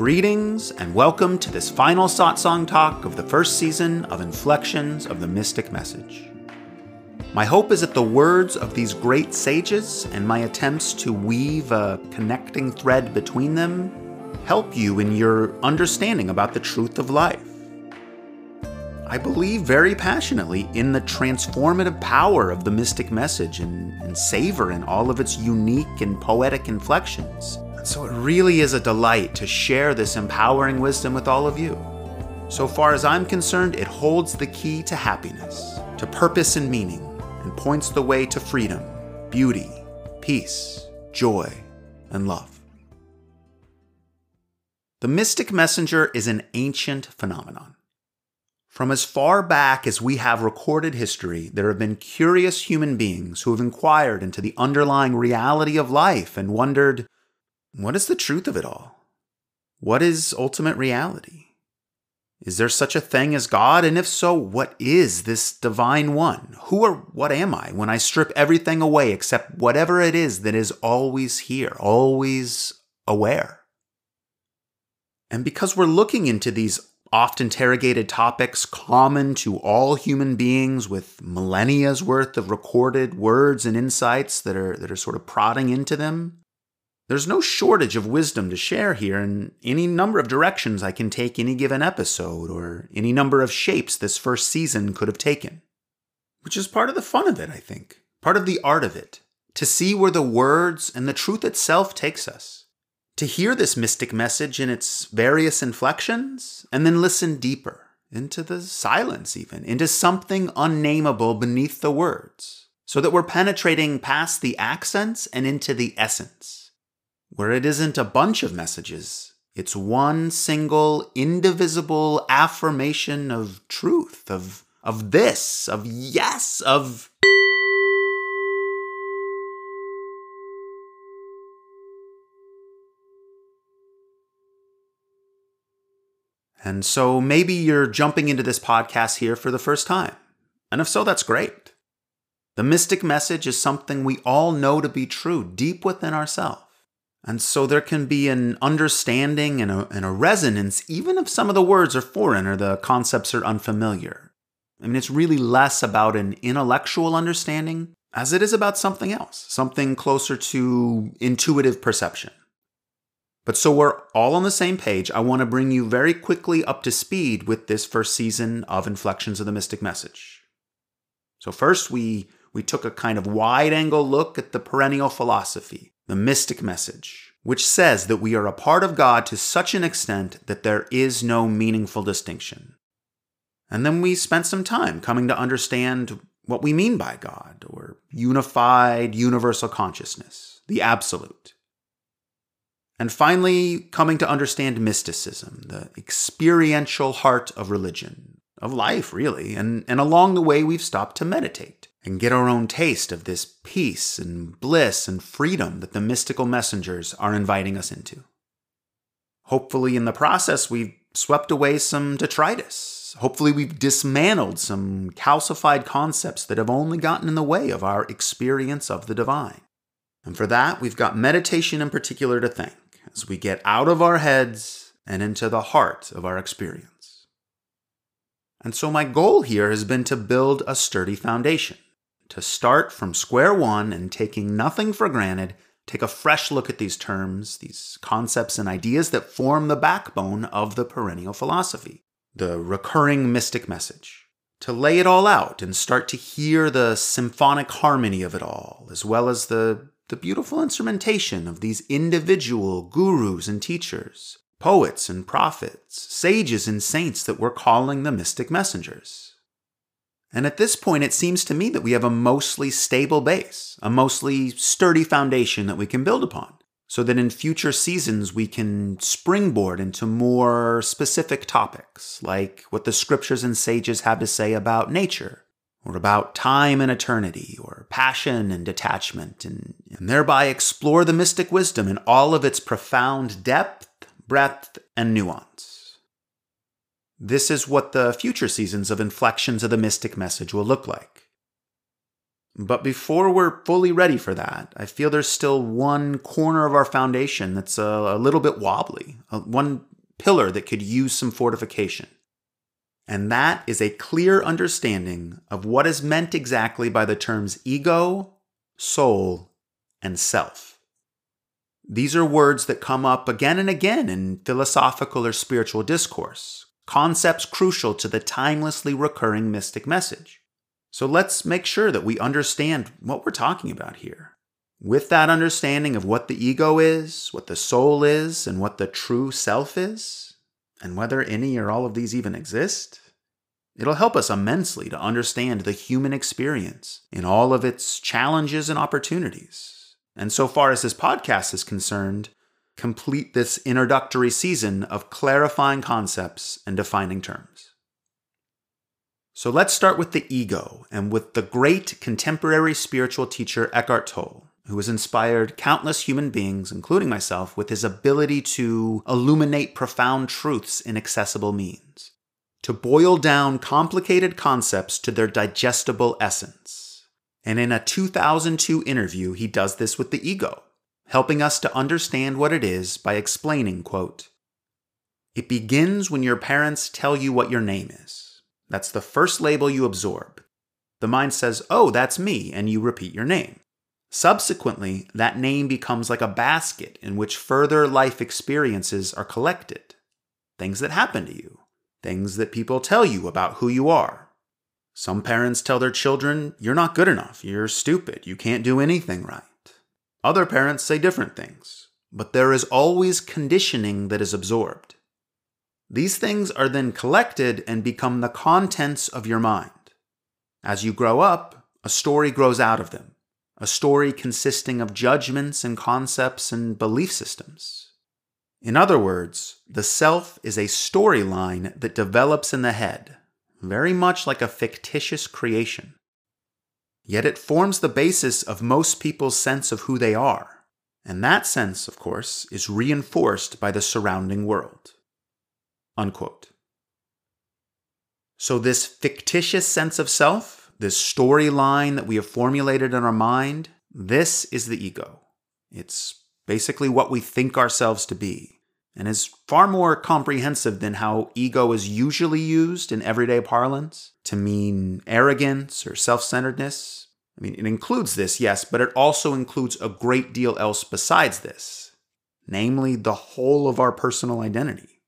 Greetings and welcome to this final Satsang talk of the first season of Inflections of the Mystic Message. My hope is that the words of these great sages and my attempts to weave a connecting thread between them help you in your understanding about the truth of life. I believe very passionately in the transformative power of the mystic message and, and savor in all of its unique and poetic inflections so it really is a delight to share this empowering wisdom with all of you. So far as I'm concerned, it holds the key to happiness, to purpose and meaning, and points the way to freedom, beauty, peace, joy, and love. The mystic messenger is an ancient phenomenon. From as far back as we have recorded history, there have been curious human beings who have inquired into the underlying reality of life and wondered what is the truth of it all? What is ultimate reality? Is there such a thing as God? And if so, what is this divine one? Who or what am I when I strip everything away except whatever it is that is always here, always aware? And because we're looking into these oft interrogated topics common to all human beings with millennia's worth of recorded words and insights that are, that are sort of prodding into them, there's no shortage of wisdom to share here, and any number of directions I can take any given episode, or any number of shapes this first season could have taken. Which is part of the fun of it, I think, part of the art of it, to see where the words and the truth itself takes us. To hear this mystic message in its various inflections, and then listen deeper, into the silence even, into something unnameable beneath the words, so that we're penetrating past the accents and into the essence where it isn't a bunch of messages. It's one single, indivisible affirmation of truth, of, of this, of yes, of. And so maybe you're jumping into this podcast here for the first time. And if so, that's great. The mystic message is something we all know to be true deep within ourselves. And so there can be an understanding and a, and a resonance, even if some of the words are foreign or the concepts are unfamiliar. I mean, it's really less about an intellectual understanding as it is about something else, something closer to intuitive perception. But so we're all on the same page, I want to bring you very quickly up to speed with this first season of Inflections of the Mystic Message. So first we we took a kind of wide angle look at the perennial philosophy, the mystic message, which says that we are a part of God to such an extent that there is no meaningful distinction. And then we spent some time coming to understand what we mean by God, or unified universal consciousness, the absolute. And finally, coming to understand mysticism, the experiential heart of religion, of life, really. And, and along the way, we've stopped to meditate and get our own taste of this peace and bliss and freedom that the mystical messengers are inviting us into. Hopefully, in the process, we've swept away some detritus. Hopefully, we've dismantled some calcified concepts that have only gotten in the way of our experience of the divine. And for that, we've got meditation in particular to thank as we get out of our heads and into the heart of our experience. And so, my goal here has been to build a sturdy foundation to start from square one and taking nothing for granted, take a fresh look at these terms, these concepts and ideas that form the backbone of the perennial philosophy, the recurring mystic message. To lay it all out and start to hear the symphonic harmony of it all, as well as the, the beautiful instrumentation of these individual gurus and teachers, poets and prophets, sages and saints that we're calling the mystic messengers. And at this point, it seems to me that we have a mostly stable base, a mostly sturdy foundation that we can build upon, so that in future seasons we can springboard into more specific topics, like what the scriptures and sages have to say about nature, or about time and eternity, or passion and detachment, and, and thereby explore the mystic wisdom in all of its profound depth, breadth, and nuance. This is what the future seasons of Inflections of the Mystic Message will look like. But before we're fully ready for that, I feel there's still one corner of our foundation that's a, a little bit wobbly, a, one pillar that could use some fortification. And that is a clear understanding of what is meant exactly by the terms ego, soul, and self. These are words that come up again and again in philosophical or spiritual discourse, concepts crucial to the timelessly recurring mystic message. So let's make sure that we understand what we're talking about here. With that understanding of what the ego is, what the soul is, and what the true self is, and whether any or all of these even exist, it'll help us immensely to understand the human experience in all of its challenges and opportunities. And so far as this podcast is concerned, complete this introductory season of clarifying concepts and defining terms. So let's start with the ego and with the great contemporary spiritual teacher Eckhart Tolle, who has inspired countless human beings, including myself, with his ability to illuminate profound truths in accessible means, to boil down complicated concepts to their digestible essence. And in a 2002 interview, he does this with the ego, helping us to understand what it is by explaining, quote, It begins when your parents tell you what your name is. That's the first label you absorb. The mind says, Oh, that's me, and you repeat your name. Subsequently, that name becomes like a basket in which further life experiences are collected. Things that happen to you, things that people tell you about who you are. Some parents tell their children, You're not good enough, you're stupid, you can't do anything right. Other parents say different things, but there is always conditioning that is absorbed. These things are then collected and become the contents of your mind. As you grow up, a story grows out of them, a story consisting of judgments and concepts and belief systems. In other words, the self is a storyline that develops in the head, very much like a fictitious creation. Yet it forms the basis of most people's sense of who they are, and that sense, of course, is reinforced by the surrounding world. Unquote. So, this fictitious sense of self, this storyline that we have formulated in our mind, this is the ego. It's basically what we think ourselves to be, and is far more comprehensive than how ego is usually used in everyday parlance to mean arrogance or self centeredness. I mean, it includes this, yes, but it also includes a great deal else besides this, namely the whole of our personal identity.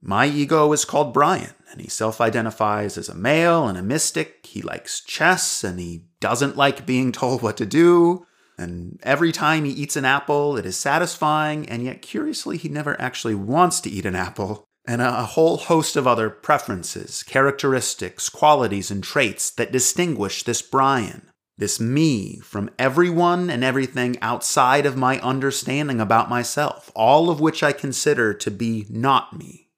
My ego is called Brian, and he self identifies as a male and a mystic. He likes chess, and he doesn't like being told what to do. And every time he eats an apple, it is satisfying, and yet curiously, he never actually wants to eat an apple. And a whole host of other preferences, characteristics, qualities, and traits that distinguish this Brian, this me, from everyone and everything outside of my understanding about myself, all of which I consider to be not me.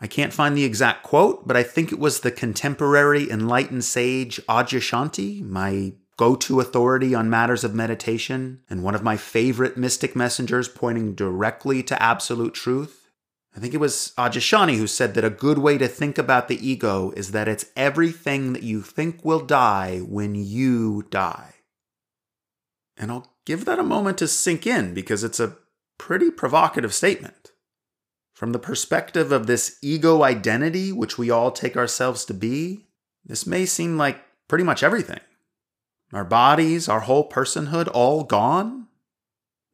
I can't find the exact quote, but I think it was the contemporary enlightened sage Adyashanti, my go to authority on matters of meditation, and one of my favorite mystic messengers pointing directly to absolute truth. I think it was Adyashanti who said that a good way to think about the ego is that it's everything that you think will die when you die. And I'll give that a moment to sink in because it's a pretty provocative statement. From the perspective of this ego identity, which we all take ourselves to be, this may seem like pretty much everything. Our bodies, our whole personhood, all gone?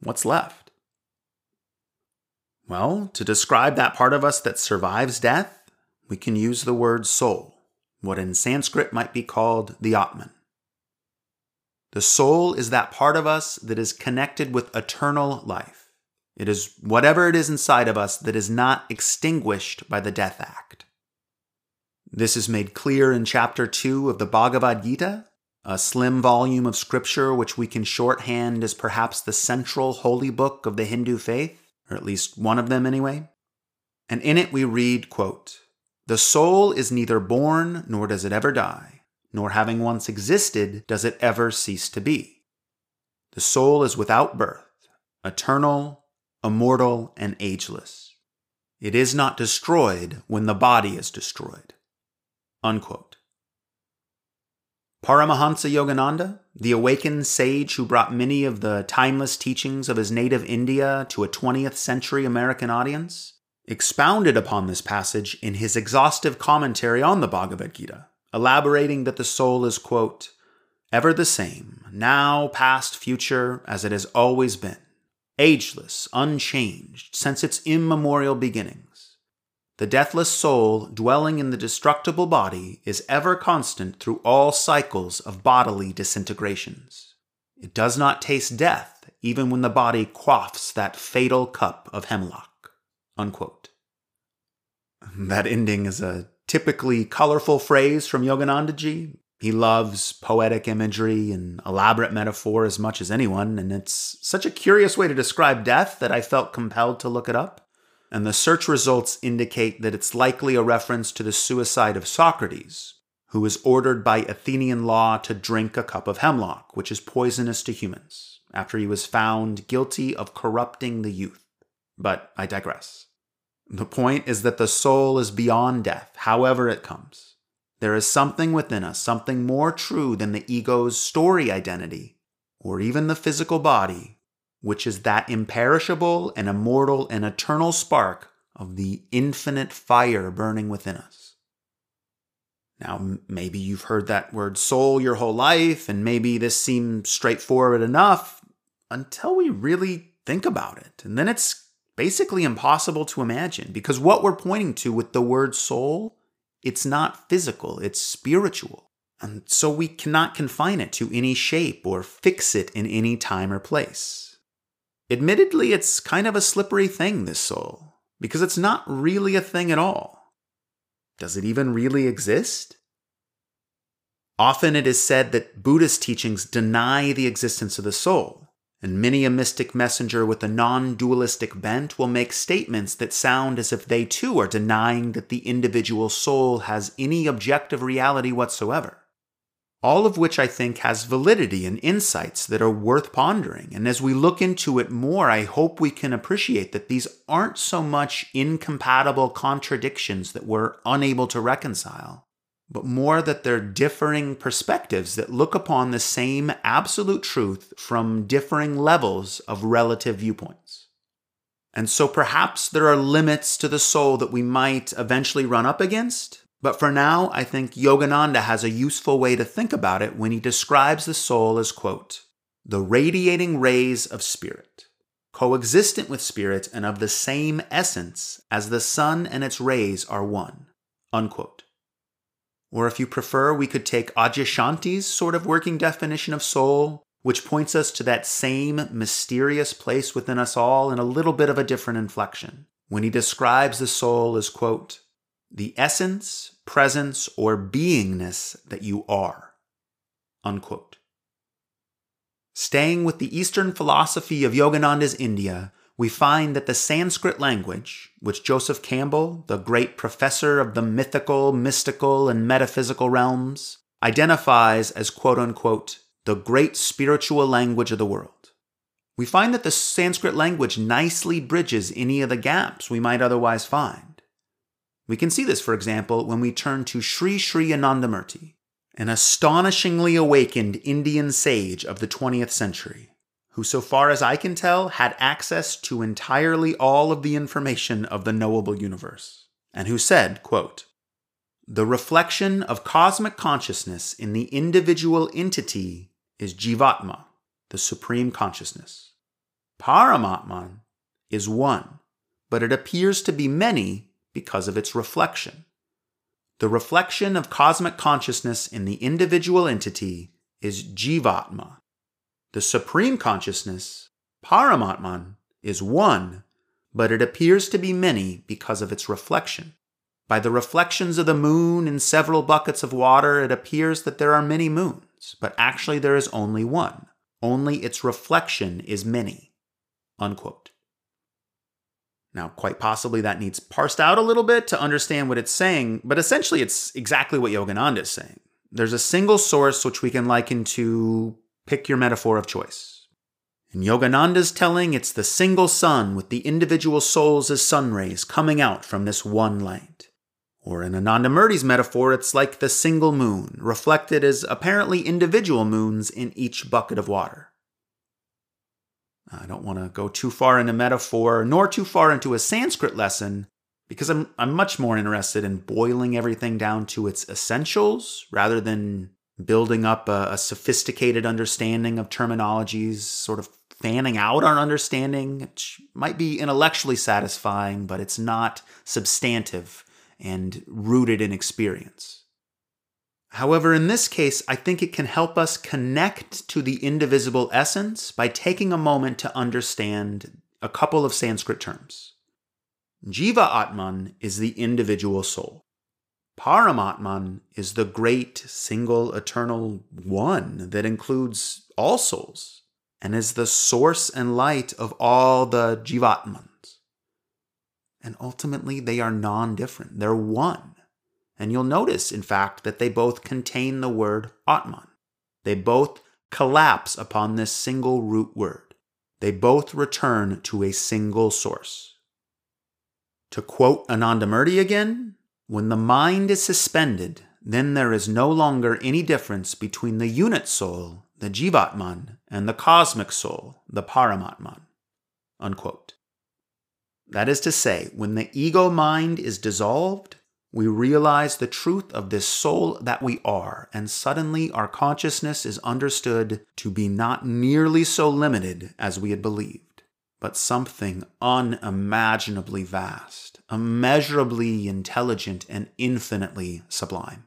What's left? Well, to describe that part of us that survives death, we can use the word soul, what in Sanskrit might be called the Atman. The soul is that part of us that is connected with eternal life. It is whatever it is inside of us that is not extinguished by the death act. This is made clear in chapter 2 of the Bhagavad Gita, a slim volume of scripture which we can shorthand as perhaps the central holy book of the Hindu faith, or at least one of them anyway. And in it we read, quote, The soul is neither born nor does it ever die, nor having once existed does it ever cease to be. The soul is without birth, eternal, immortal, and ageless. It is not destroyed when the body is destroyed. Unquote. Paramahansa Yogananda, the awakened sage who brought many of the timeless teachings of his native India to a 20th century American audience, expounded upon this passage in his exhaustive commentary on the Bhagavad Gita, elaborating that the soul is, quote, ever the same, now, past, future, as it has always been, ageless, unchanged, since its immemorial beginnings. The deathless soul dwelling in the destructible body is ever constant through all cycles of bodily disintegrations. It does not taste death even when the body quaffs that fatal cup of hemlock. Unquote. That ending is a typically colorful phrase from Yoganandaji. He loves poetic imagery and elaborate metaphor as much as anyone, and it's such a curious way to describe death that I felt compelled to look it up. And the search results indicate that it's likely a reference to the suicide of Socrates, who was ordered by Athenian law to drink a cup of hemlock, which is poisonous to humans, after he was found guilty of corrupting the youth. But I digress. The point is that the soul is beyond death, however it comes. There is something within us, something more true than the ego's story identity, or even the physical body, which is that imperishable and immortal and eternal spark of the infinite fire burning within us. Now, maybe you've heard that word soul your whole life, and maybe this seems straightforward enough until we really think about it. And then it's basically impossible to imagine because what we're pointing to with the word soul, it's not physical, it's spiritual. And so we cannot confine it to any shape or fix it in any time or place. Admittedly, it's kind of a slippery thing, this soul, because it's not really a thing at all. Does it even really exist? Often it is said that Buddhist teachings deny the existence of the soul, and many a mystic messenger with a non dualistic bent will make statements that sound as if they too are denying that the individual soul has any objective reality whatsoever. All of which I think has validity and insights that are worth pondering. And as we look into it more, I hope we can appreciate that these aren't so much incompatible contradictions that we're unable to reconcile but more that they're differing perspectives that look upon the same absolute truth from differing levels of relative viewpoints. And so perhaps there are limits to the soul that we might eventually run up against, but for now, I think Yogananda has a useful way to think about it when he describes the soul as, quote, the radiating rays of spirit, coexistent with spirit and of the same essence as the sun and its rays are one, unquote. Or if you prefer, we could take Adyashanti's sort of working definition of soul, which points us to that same mysterious place within us all in a little bit of a different inflection, when he describes the soul as, quote, the essence, presence, or beingness that you are, unquote. Staying with the Eastern philosophy of Yogananda's India, we find that the Sanskrit language, which Joseph Campbell, the great professor of the mythical, mystical, and metaphysical realms, identifies as quote unquote the great spiritual language of the world. We find that the Sanskrit language nicely bridges any of the gaps we might otherwise find. We can see this, for example, when we turn to Sri Sri Anandamurti, an astonishingly awakened Indian sage of the 20th century who, so far as I can tell, had access to entirely all of the information of the knowable universe, and who said, quote, The reflection of cosmic consciousness in the individual entity is Jivatma, the supreme consciousness. Paramatman is one, but it appears to be many because of its reflection. The reflection of cosmic consciousness in the individual entity is Jivatma, the supreme consciousness, Paramatman, is one, but it appears to be many because of its reflection. By the reflections of the moon in several buckets of water, it appears that there are many moons, but actually there is only one. Only its reflection is many. Unquote. Now, quite possibly that needs parsed out a little bit to understand what it's saying, but essentially it's exactly what Yogananda is saying. There's a single source which we can liken to Pick your metaphor of choice. In Yogananda's telling, it's the single sun with the individual souls as sun rays coming out from this one light. Or in Anandamurti's metaphor, it's like the single moon, reflected as apparently individual moons in each bucket of water. I don't want to go too far into metaphor, nor too far into a Sanskrit lesson, because I'm, I'm much more interested in boiling everything down to its essentials rather than building up a, a sophisticated understanding of terminologies, sort of fanning out our understanding, which might be intellectually satisfying, but it's not substantive and rooted in experience. However, in this case, I think it can help us connect to the indivisible essence by taking a moment to understand a couple of Sanskrit terms. Jiva Atman is the individual soul. Paramatman is the great, single, eternal one that includes all souls and is the source and light of all the Jivatmans. And ultimately, they are non different, they're one. And you'll notice, in fact, that they both contain the word Atman. They both collapse upon this single root word. They both return to a single source. To quote Anandamurti again, when the mind is suspended, then there is no longer any difference between the unit soul, the Jivatman, and the cosmic soul, the Paramatman. Unquote. That is to say, when the ego mind is dissolved, we realize the truth of this soul that we are, and suddenly our consciousness is understood to be not nearly so limited as we had believed, but something unimaginably vast, immeasurably intelligent, and infinitely sublime.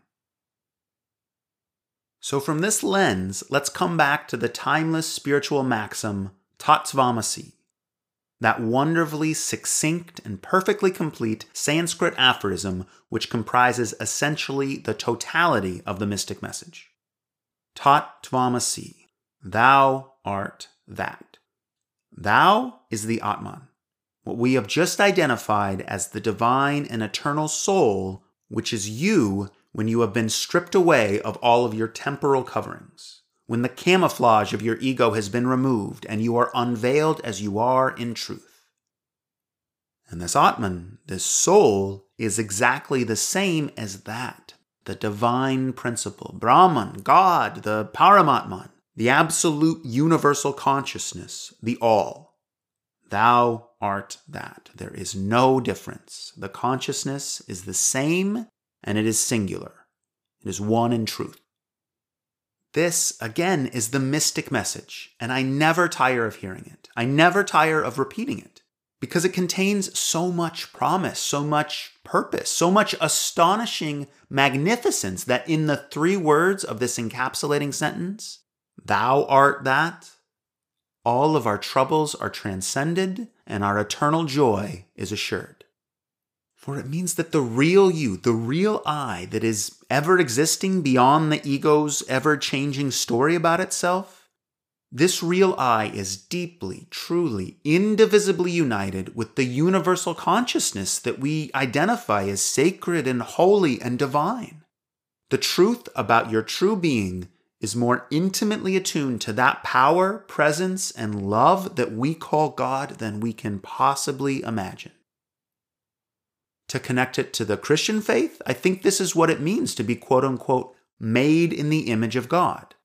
So, from this lens, let's come back to the timeless spiritual maxim, Tatvamasi, that wonderfully succinct and perfectly complete Sanskrit aphorism which comprises essentially the totality of the mystic message. Tat Tvamasi, thou art that. Thou is the Atman, what we have just identified as the divine and eternal soul, which is you when you have been stripped away of all of your temporal coverings when the camouflage of your ego has been removed and you are unveiled as you are in truth. And this Atman, this soul, is exactly the same as that the divine principle, Brahman, God, the Paramatman, the absolute universal consciousness, the all. Thou art that. There is no difference. The consciousness is the same and it is singular. It is one in truth. This, again, is the mystic message, and I never tire of hearing it. I never tire of repeating it because it contains so much promise, so much purpose, so much astonishing magnificence that in the three words of this encapsulating sentence, Thou art that, all of our troubles are transcended and our eternal joy is assured. For it means that the real you, the real I that is ever existing beyond the ego's ever changing story about itself, this real I is deeply, truly, indivisibly united with the universal consciousness that we identify as sacred and holy and divine. The truth about your true being is more intimately attuned to that power, presence, and love that we call God than we can possibly imagine to connect it to the Christian faith, I think this is what it means to be quote unquote made in the image of God.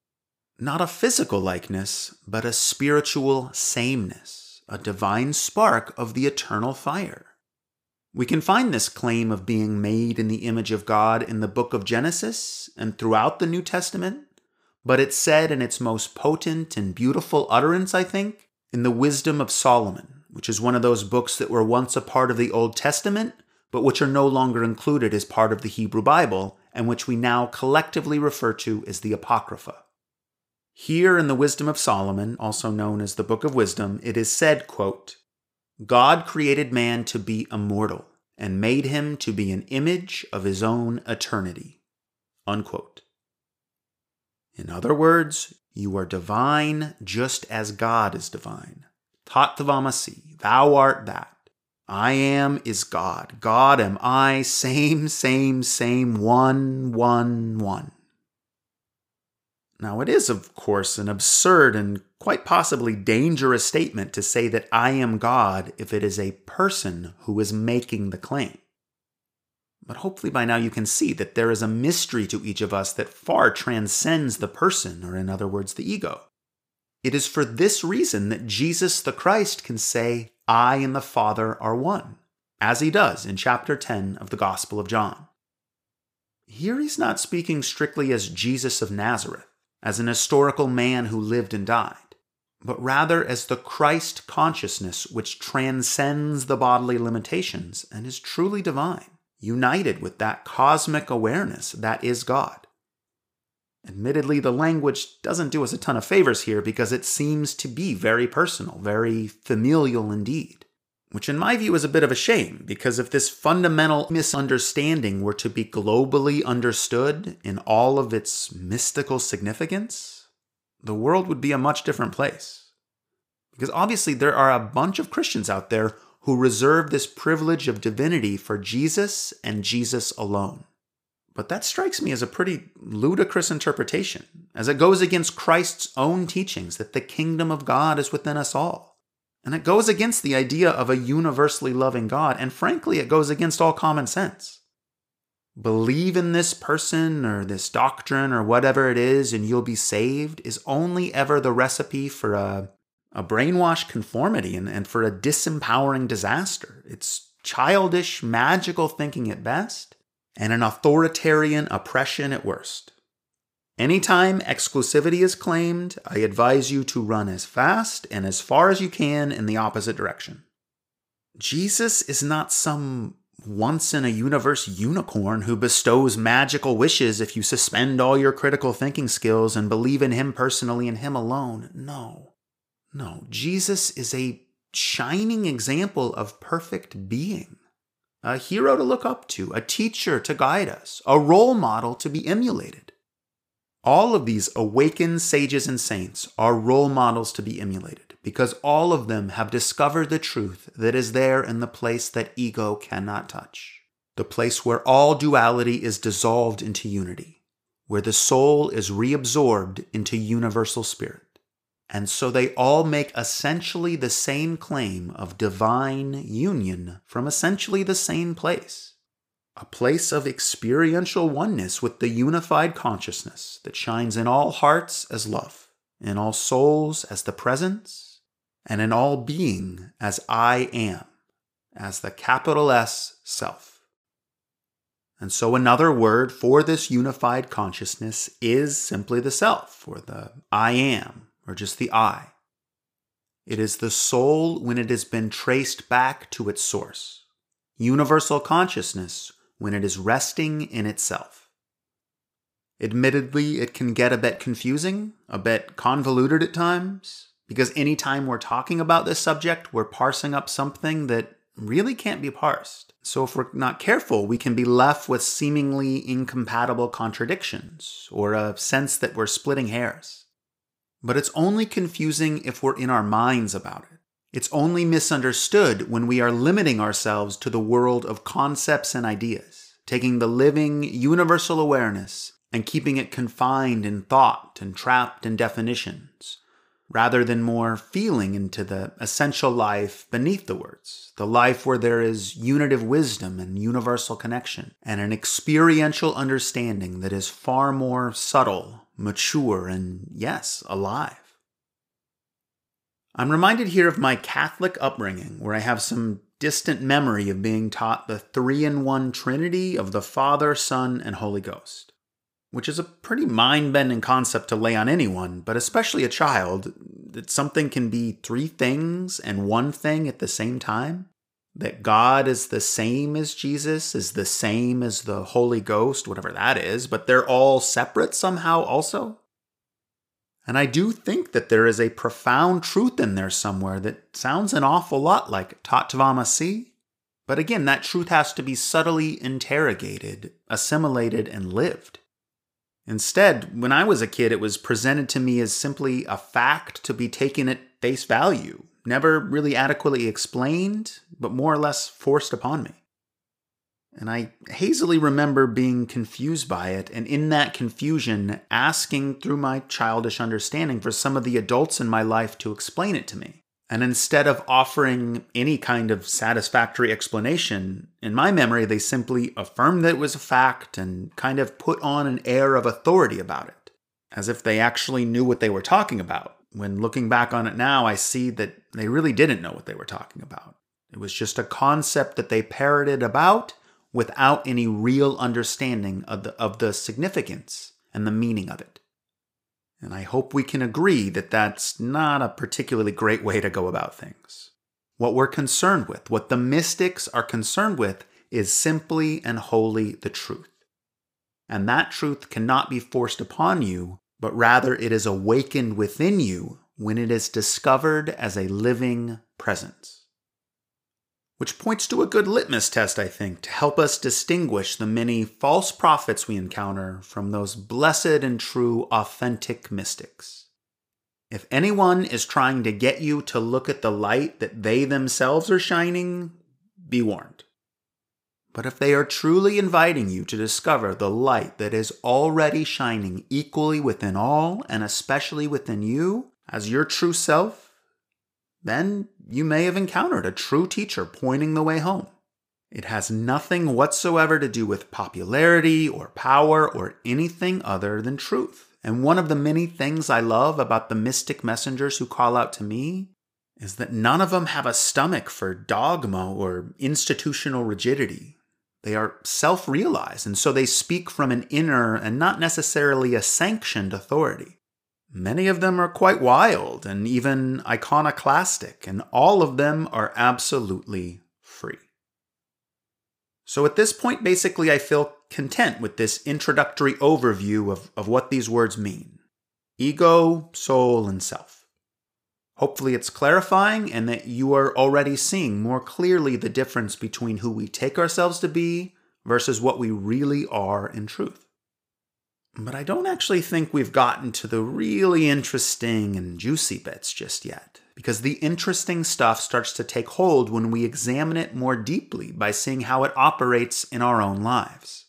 Not a physical likeness, but a spiritual sameness, a divine spark of the eternal fire. We can find this claim of being made in the image of God in the book of Genesis and throughout the New Testament, but it's said in its most potent and beautiful utterance, I think, in the Wisdom of Solomon, which is one of those books that were once a part of the Old Testament but which are no longer included as part of the Hebrew Bible and which we now collectively refer to as the Apocrypha. Here in the Wisdom of Solomon, also known as the Book of Wisdom, it is said, quote, God created man to be immortal and made him to be an image of his own eternity. Unquote. In other words, you are divine just as God is divine. Tatvamasi, thou art that. I am is God. God am I. Same, same, same. One, one, one. Now, it is, of course, an absurd and quite possibly dangerous statement to say that I am God if it is a person who is making the claim. But hopefully by now you can see that there is a mystery to each of us that far transcends the person, or in other words, the ego. It is for this reason that Jesus the Christ can say, I and the Father are one, as he does in chapter 10 of the Gospel of John. Here he's not speaking strictly as Jesus of Nazareth, as an historical man who lived and died but rather as the Christ consciousness which transcends the bodily limitations and is truly divine, united with that cosmic awareness that is God. Admittedly, the language doesn't do us a ton of favors here because it seems to be very personal, very familial indeed. Which, in my view, is a bit of a shame because if this fundamental misunderstanding were to be globally understood in all of its mystical significance, the world would be a much different place. Because obviously, there are a bunch of Christians out there who reserve this privilege of divinity for Jesus and Jesus alone. But that strikes me as a pretty ludicrous interpretation, as it goes against Christ's own teachings that the kingdom of God is within us all. And it goes against the idea of a universally loving God, and frankly, it goes against all common sense believe in this person or this doctrine or whatever it is and you'll be saved is only ever the recipe for a, a brainwash conformity and, and for a disempowering disaster. It's childish, magical thinking at best and an authoritarian oppression at worst. Anytime exclusivity is claimed, I advise you to run as fast and as far as you can in the opposite direction. Jesus is not some once in a universe unicorn who bestows magical wishes if you suspend all your critical thinking skills and believe in him personally and him alone. No. No. Jesus is a shining example of perfect being, a hero to look up to, a teacher to guide us, a role model to be emulated. All of these awakened sages and saints are role models to be emulated because all of them have discovered the truth that is there in the place that ego cannot touch, the place where all duality is dissolved into unity, where the soul is reabsorbed into universal spirit. And so they all make essentially the same claim of divine union from essentially the same place. A place of experiential oneness with the unified consciousness that shines in all hearts as love, in all souls as the presence, and in all being as I am, as the capital S self. And so another word for this unified consciousness is simply the self, or the I am, or just the I. It is the soul when it has been traced back to its source. Universal consciousness when it is resting in itself. Admittedly, it can get a bit confusing, a bit convoluted at times, because anytime we're talking about this subject, we're parsing up something that really can't be parsed. So if we're not careful, we can be left with seemingly incompatible contradictions or a sense that we're splitting hairs. But it's only confusing if we're in our minds about it. It's only misunderstood when we are limiting ourselves to the world of concepts and ideas, taking the living, universal awareness and keeping it confined in thought and trapped in definitions rather than more feeling into the essential life beneath the words, the life where there is unitive wisdom and universal connection, and an experiential understanding that is far more subtle, mature, and yes, alive. I'm reminded here of my Catholic upbringing, where I have some distant memory of being taught the three in one Trinity of the Father, Son, and Holy Ghost which is a pretty mind bending concept to lay on anyone, but especially a child, that something can be three things and one thing at the same time. That God is the same as Jesus, is the same as the Holy Ghost, whatever that is, but they're all separate somehow also. And I do think that there is a profound truth in there somewhere that sounds an awful lot like Tatvamasi. But again, that truth has to be subtly interrogated, assimilated, and lived. Instead, when I was a kid, it was presented to me as simply a fact to be taken at face value, never really adequately explained, but more or less forced upon me. And I hazily remember being confused by it, and in that confusion, asking through my childish understanding for some of the adults in my life to explain it to me. And instead of offering any kind of satisfactory explanation, in my memory, they simply affirmed that it was a fact and kind of put on an air of authority about it, as if they actually knew what they were talking about. When looking back on it now, I see that they really didn't know what they were talking about. It was just a concept that they parroted about without any real understanding of the, of the significance and the meaning of it. And I hope we can agree that that's not a particularly great way to go about things. What we're concerned with, what the mystics are concerned with, is simply and wholly the truth. And that truth cannot be forced upon you, but rather it is awakened within you when it is discovered as a living presence which points to a good litmus test, I think, to help us distinguish the many false prophets we encounter from those blessed and true authentic mystics. If anyone is trying to get you to look at the light that they themselves are shining, be warned. But if they are truly inviting you to discover the light that is already shining equally within all and especially within you as your true self, then you may have encountered a true teacher pointing the way home. It has nothing whatsoever to do with popularity or power or anything other than truth. And one of the many things I love about the mystic messengers who call out to me is that none of them have a stomach for dogma or institutional rigidity. They are self realized, and so they speak from an inner and not necessarily a sanctioned authority. Many of them are quite wild and even iconoclastic, and all of them are absolutely free. So at this point, basically, I feel content with this introductory overview of, of what these words mean ego, soul, and self. Hopefully, it's clarifying and that you are already seeing more clearly the difference between who we take ourselves to be versus what we really are in truth. But I don't actually think we've gotten to the really interesting and juicy bits just yet, because the interesting stuff starts to take hold when we examine it more deeply by seeing how it operates in our own lives.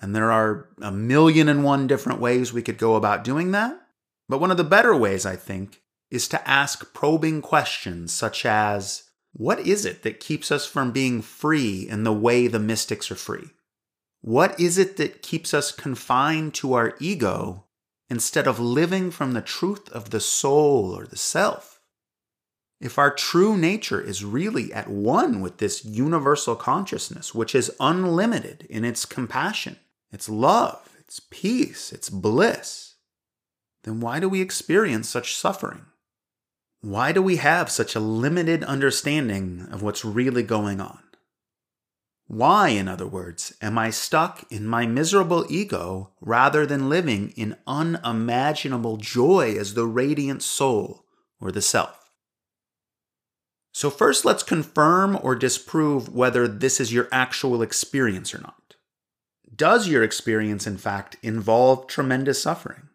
And there are a million and one different ways we could go about doing that. But one of the better ways, I think, is to ask probing questions such as What is it that keeps us from being free in the way the mystics are free? What is it that keeps us confined to our ego instead of living from the truth of the soul or the self? If our true nature is really at one with this universal consciousness, which is unlimited in its compassion, its love, its peace, its bliss, then why do we experience such suffering? Why do we have such a limited understanding of what's really going on? Why, in other words, am I stuck in my miserable ego rather than living in unimaginable joy as the radiant soul or the self? So, first, let's confirm or disprove whether this is your actual experience or not. Does your experience, in fact, involve tremendous suffering?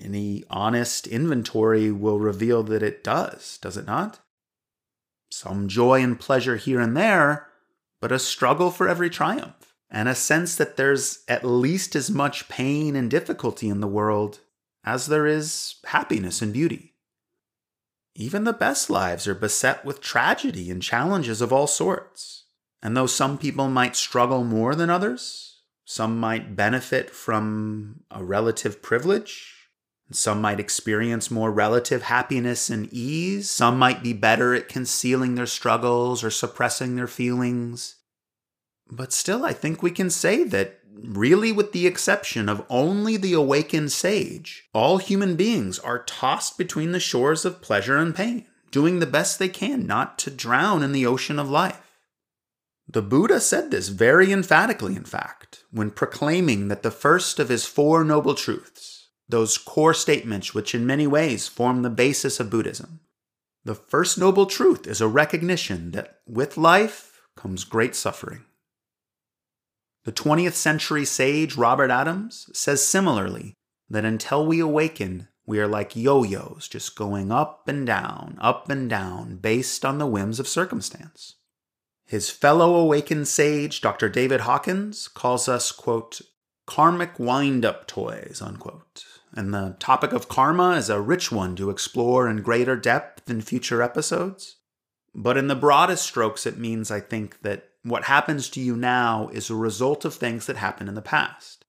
Any honest inventory will reveal that it does, does it not? some joy and pleasure here and there, but a struggle for every triumph, and a sense that there's at least as much pain and difficulty in the world as there is happiness and beauty. Even the best lives are beset with tragedy and challenges of all sorts. And though some people might struggle more than others, some might benefit from a relative privilege, some might experience more relative happiness and ease. Some might be better at concealing their struggles or suppressing their feelings. But still, I think we can say that, really, with the exception of only the awakened sage, all human beings are tossed between the shores of pleasure and pain, doing the best they can not to drown in the ocean of life. The Buddha said this very emphatically, in fact, when proclaiming that the first of his Four Noble Truths, those core statements which in many ways form the basis of Buddhism. The first noble truth is a recognition that with life comes great suffering. The 20th century sage Robert Adams says similarly that until we awaken, we are like yo yo's, just going up and down, up and down, based on the whims of circumstance. His fellow awakened sage, Dr. David Hawkins, calls us, quote, karmic wind up toys, unquote and the topic of karma is a rich one to explore in greater depth in future episodes. But in the broadest strokes, it means, I think, that what happens to you now is a result of things that happened in the past.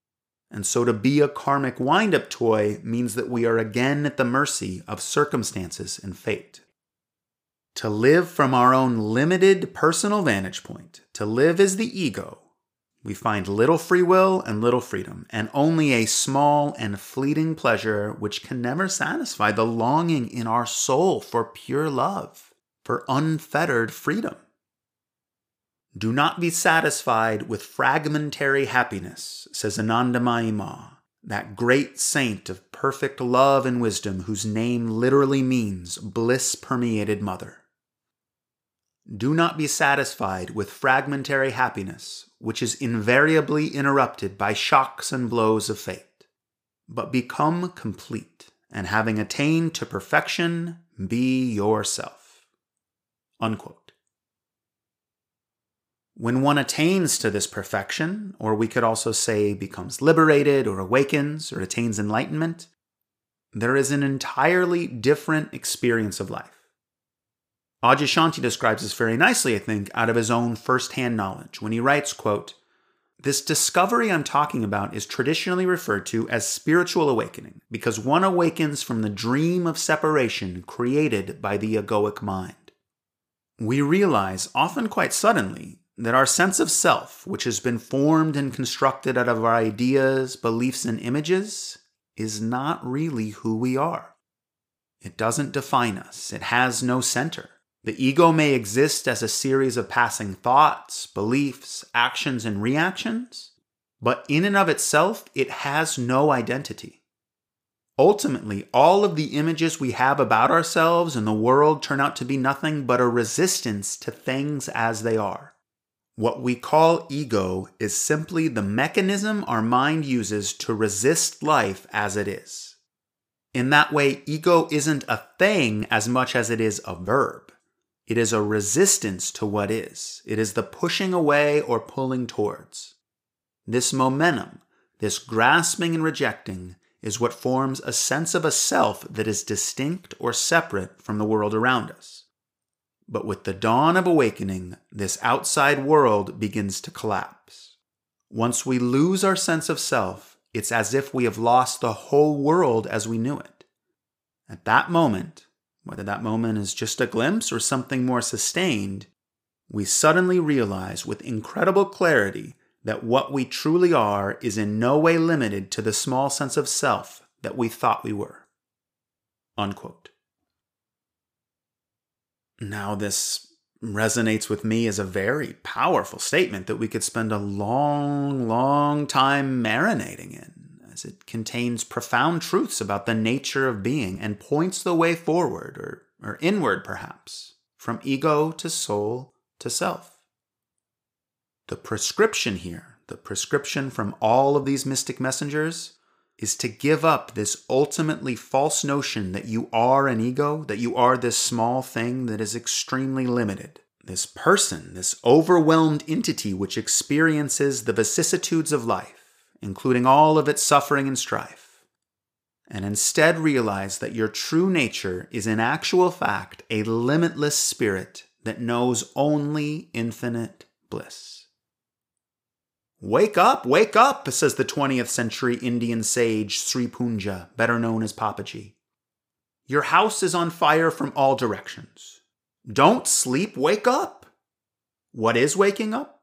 And so to be a karmic wind up toy means that we are again at the mercy of circumstances and fate. To live from our own limited personal vantage point, to live as the ego, we find little free will and little freedom, and only a small and fleeting pleasure which can never satisfy the longing in our soul for pure love, for unfettered freedom. Do not be satisfied with fragmentary happiness, says Anandamayi Ma, that great saint of perfect love and wisdom whose name literally means bliss permeated mother. Do not be satisfied with fragmentary happiness, which is invariably interrupted by shocks and blows of fate, but become complete, and having attained to perfection, be yourself. Unquote. When one attains to this perfection, or we could also say becomes liberated or awakens or attains enlightenment, there is an entirely different experience of life. Adyashanti describes this very nicely, I think, out of his own first-hand knowledge when he writes, quote, this discovery I'm talking about is traditionally referred to as spiritual awakening because one awakens from the dream of separation created by the egoic mind. We realize, often quite suddenly, that our sense of self, which has been formed and constructed out of our ideas, beliefs, and images, is not really who we are. It doesn't define us, it has no center. The ego may exist as a series of passing thoughts, beliefs, actions, and reactions, but in and of itself, it has no identity. Ultimately, all of the images we have about ourselves and the world turn out to be nothing but a resistance to things as they are. What we call ego is simply the mechanism our mind uses to resist life as it is. In that way, ego isn't a thing as much as it is a verb. It is a resistance to what is. It is the pushing away or pulling towards. This momentum, this grasping and rejecting, is what forms a sense of a self that is distinct or separate from the world around us. But with the dawn of awakening, this outside world begins to collapse. Once we lose our sense of self, it's as if we have lost the whole world as we knew it. At that moment, whether that moment is just a glimpse or something more sustained, we suddenly realize with incredible clarity that what we truly are is in no way limited to the small sense of self that we thought we were. Unquote. Now, this resonates with me as a very powerful statement that we could spend a long, long time marinating in, it contains profound truths about the nature of being and points the way forward, or, or inward perhaps, from ego to soul to self. The prescription here, the prescription from all of these mystic messengers, is to give up this ultimately false notion that you are an ego, that you are this small thing that is extremely limited. This person, this overwhelmed entity which experiences the vicissitudes of life, including all of its suffering and strife. And instead realize that your true nature is in actual fact a limitless spirit that knows only infinite bliss. Wake up, wake up, says the 20th century Indian sage Sri Punja, better known as Papaji. Your house is on fire from all directions. Don't sleep, wake up. What is waking up?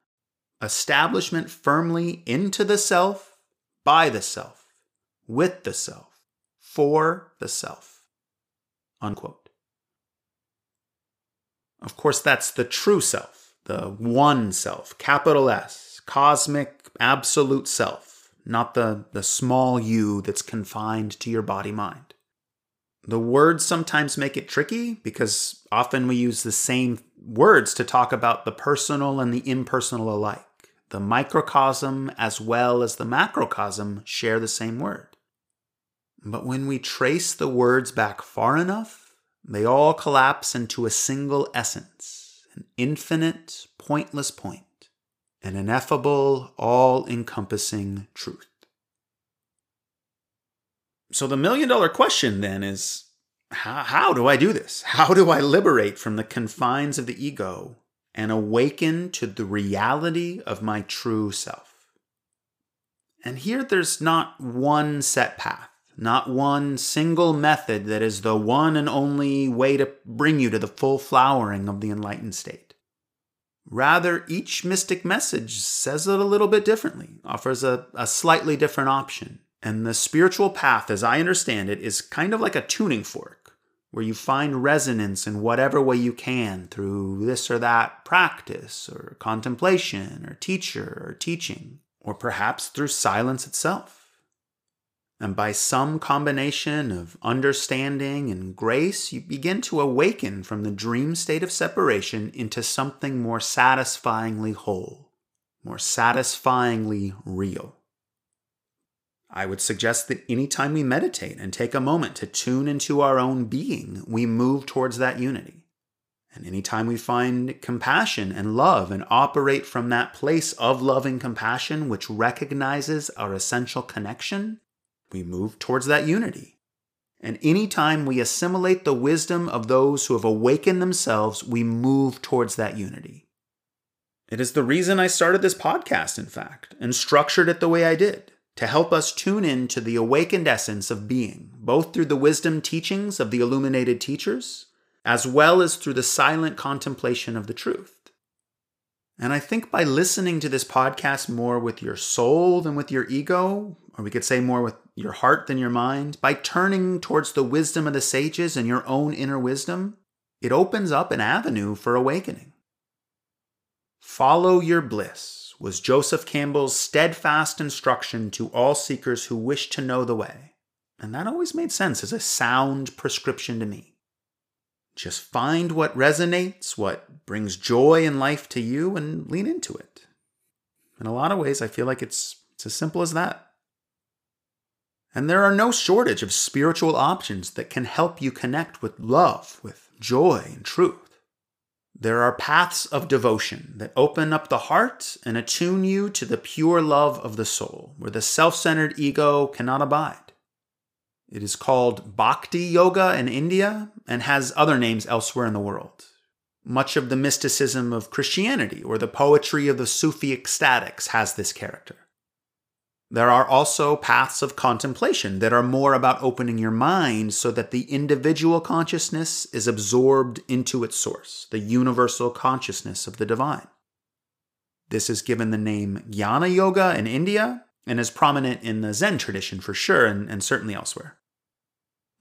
Establishment firmly into the self, by the self, with the self, for the self. Unquote. Of course, that's the true self, the one self, capital S cosmic, absolute self, not the, the small you that's confined to your body mind. The words sometimes make it tricky because often we use the same words to talk about the personal and the impersonal alike. The microcosm as well as the macrocosm share the same word. But when we trace the words back far enough, they all collapse into a single essence, an infinite, pointless point an ineffable, all encompassing truth. So the million dollar question then is how, how do I do this? How do I liberate from the confines of the ego and awaken to the reality of my true self? And here there's not one set path, not one single method that is the one and only way to bring you to the full flowering of the enlightened state. Rather, each mystic message says it a little bit differently, offers a, a slightly different option. And the spiritual path, as I understand it, is kind of like a tuning fork, where you find resonance in whatever way you can through this or that practice, or contemplation, or teacher, or teaching, or perhaps through silence itself. And by some combination of understanding and grace, you begin to awaken from the dream state of separation into something more satisfyingly whole, more satisfyingly real. I would suggest that anytime we meditate and take a moment to tune into our own being, we move towards that unity. And anytime we find compassion and love and operate from that place of loving compassion, which recognizes our essential connection, we move towards that unity. And anytime we assimilate the wisdom of those who have awakened themselves, we move towards that unity. It is the reason I started this podcast, in fact, and structured it the way I did, to help us tune in to the awakened essence of being, both through the wisdom teachings of the illuminated teachers, as well as through the silent contemplation of the truth. And I think by listening to this podcast more with your soul than with your ego, or we could say more with your heart than your mind, by turning towards the wisdom of the sages and your own inner wisdom, it opens up an avenue for awakening. Follow your bliss was Joseph Campbell's steadfast instruction to all seekers who wish to know the way. And that always made sense as a sound prescription to me. Just find what resonates, what brings joy in life to you, and lean into it. In a lot of ways, I feel like it's, it's as simple as that. And there are no shortage of spiritual options that can help you connect with love, with joy and truth. There are paths of devotion that open up the heart and attune you to the pure love of the soul, where the self centered ego cannot abide. It is called Bhakti Yoga in India and has other names elsewhere in the world. Much of the mysticism of Christianity or the poetry of the Sufi ecstatics has this character. There are also paths of contemplation that are more about opening your mind so that the individual consciousness is absorbed into its source, the universal consciousness of the divine. This is given the name Jnana Yoga in India and is prominent in the Zen tradition for sure, and, and certainly elsewhere.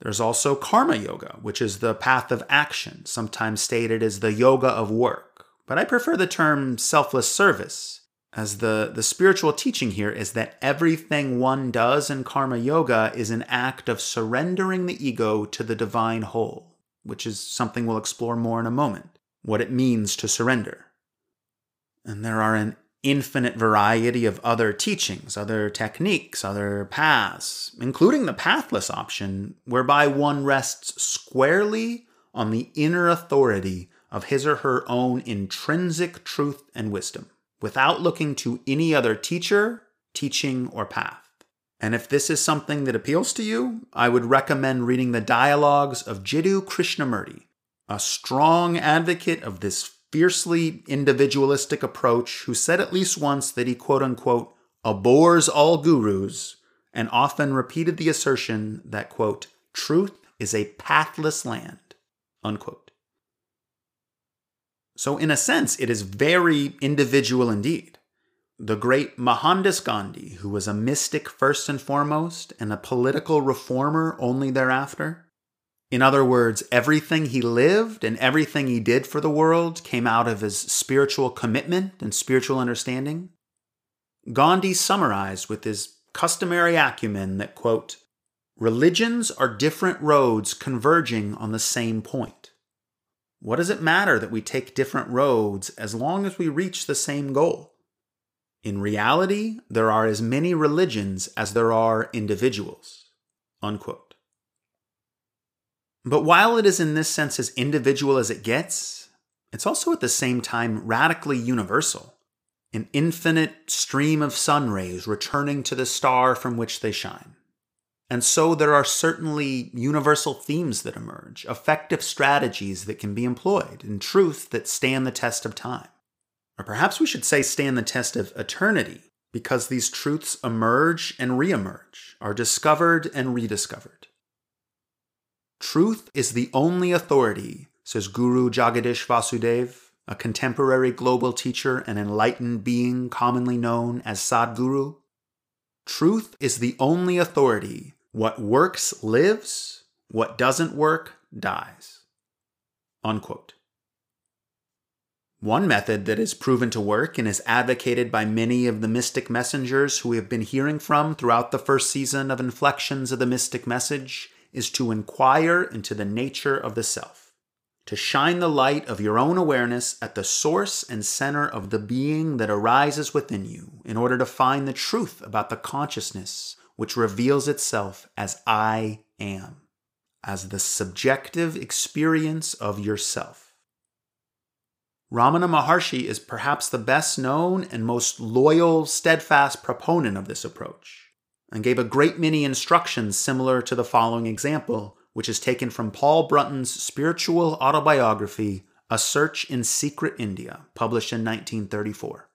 There's also karma yoga, which is the path of action, sometimes stated as the yoga of work. But I prefer the term selfless service, as the, the spiritual teaching here is that everything one does in karma yoga is an act of surrendering the ego to the divine whole, which is something we'll explore more in a moment, what it means to surrender. And there are an infinite variety of other teachings, other techniques, other paths, including the pathless option, whereby one rests squarely on the inner authority of his or her own intrinsic truth and wisdom, without looking to any other teacher, teaching, or path. And if this is something that appeals to you, I would recommend reading the dialogues of Jiddu Krishnamurti, a strong advocate of this fiercely individualistic approach who said at least once that he quote unquote abhors all gurus and often repeated the assertion that quote truth is a pathless land unquote so in a sense it is very individual indeed the great Mohandas Gandhi, who was a mystic first and foremost and a political reformer only thereafter, in other words, everything he lived and everything he did for the world came out of his spiritual commitment and spiritual understanding. Gandhi summarized with his customary acumen that, quote, religions are different roads converging on the same point. What does it matter that we take different roads as long as we reach the same goal? In reality, there are as many religions as there are individuals. Unquote. But while it is in this sense as individual as it gets, it's also at the same time radically universal, an infinite stream of sun rays returning to the star from which they shine. And so there are certainly universal themes that emerge, effective strategies that can be employed, and truth that stand the test of time. Or perhaps we should say stand the test of eternity, because these truths emerge and reemerge, are discovered and rediscovered. Truth is the only authority, says Guru Jagadish Vasudev, a contemporary global teacher and enlightened being commonly known as Sadhguru. Truth is the only authority what works lives, what doesn't work dies. Unquote. One method that is proven to work and is advocated by many of the mystic messengers who we have been hearing from throughout the first season of Inflections of the Mystic Message is to inquire into the nature of the self, to shine the light of your own awareness at the source and center of the being that arises within you in order to find the truth about the consciousness which reveals itself as I am, as the subjective experience of yourself. Ramana Maharshi is perhaps the best known and most loyal, steadfast proponent of this approach, and gave a great many instructions similar to the following example, which is taken from Paul Brunton's spiritual autobiography, A Search in Secret India, published in 1934.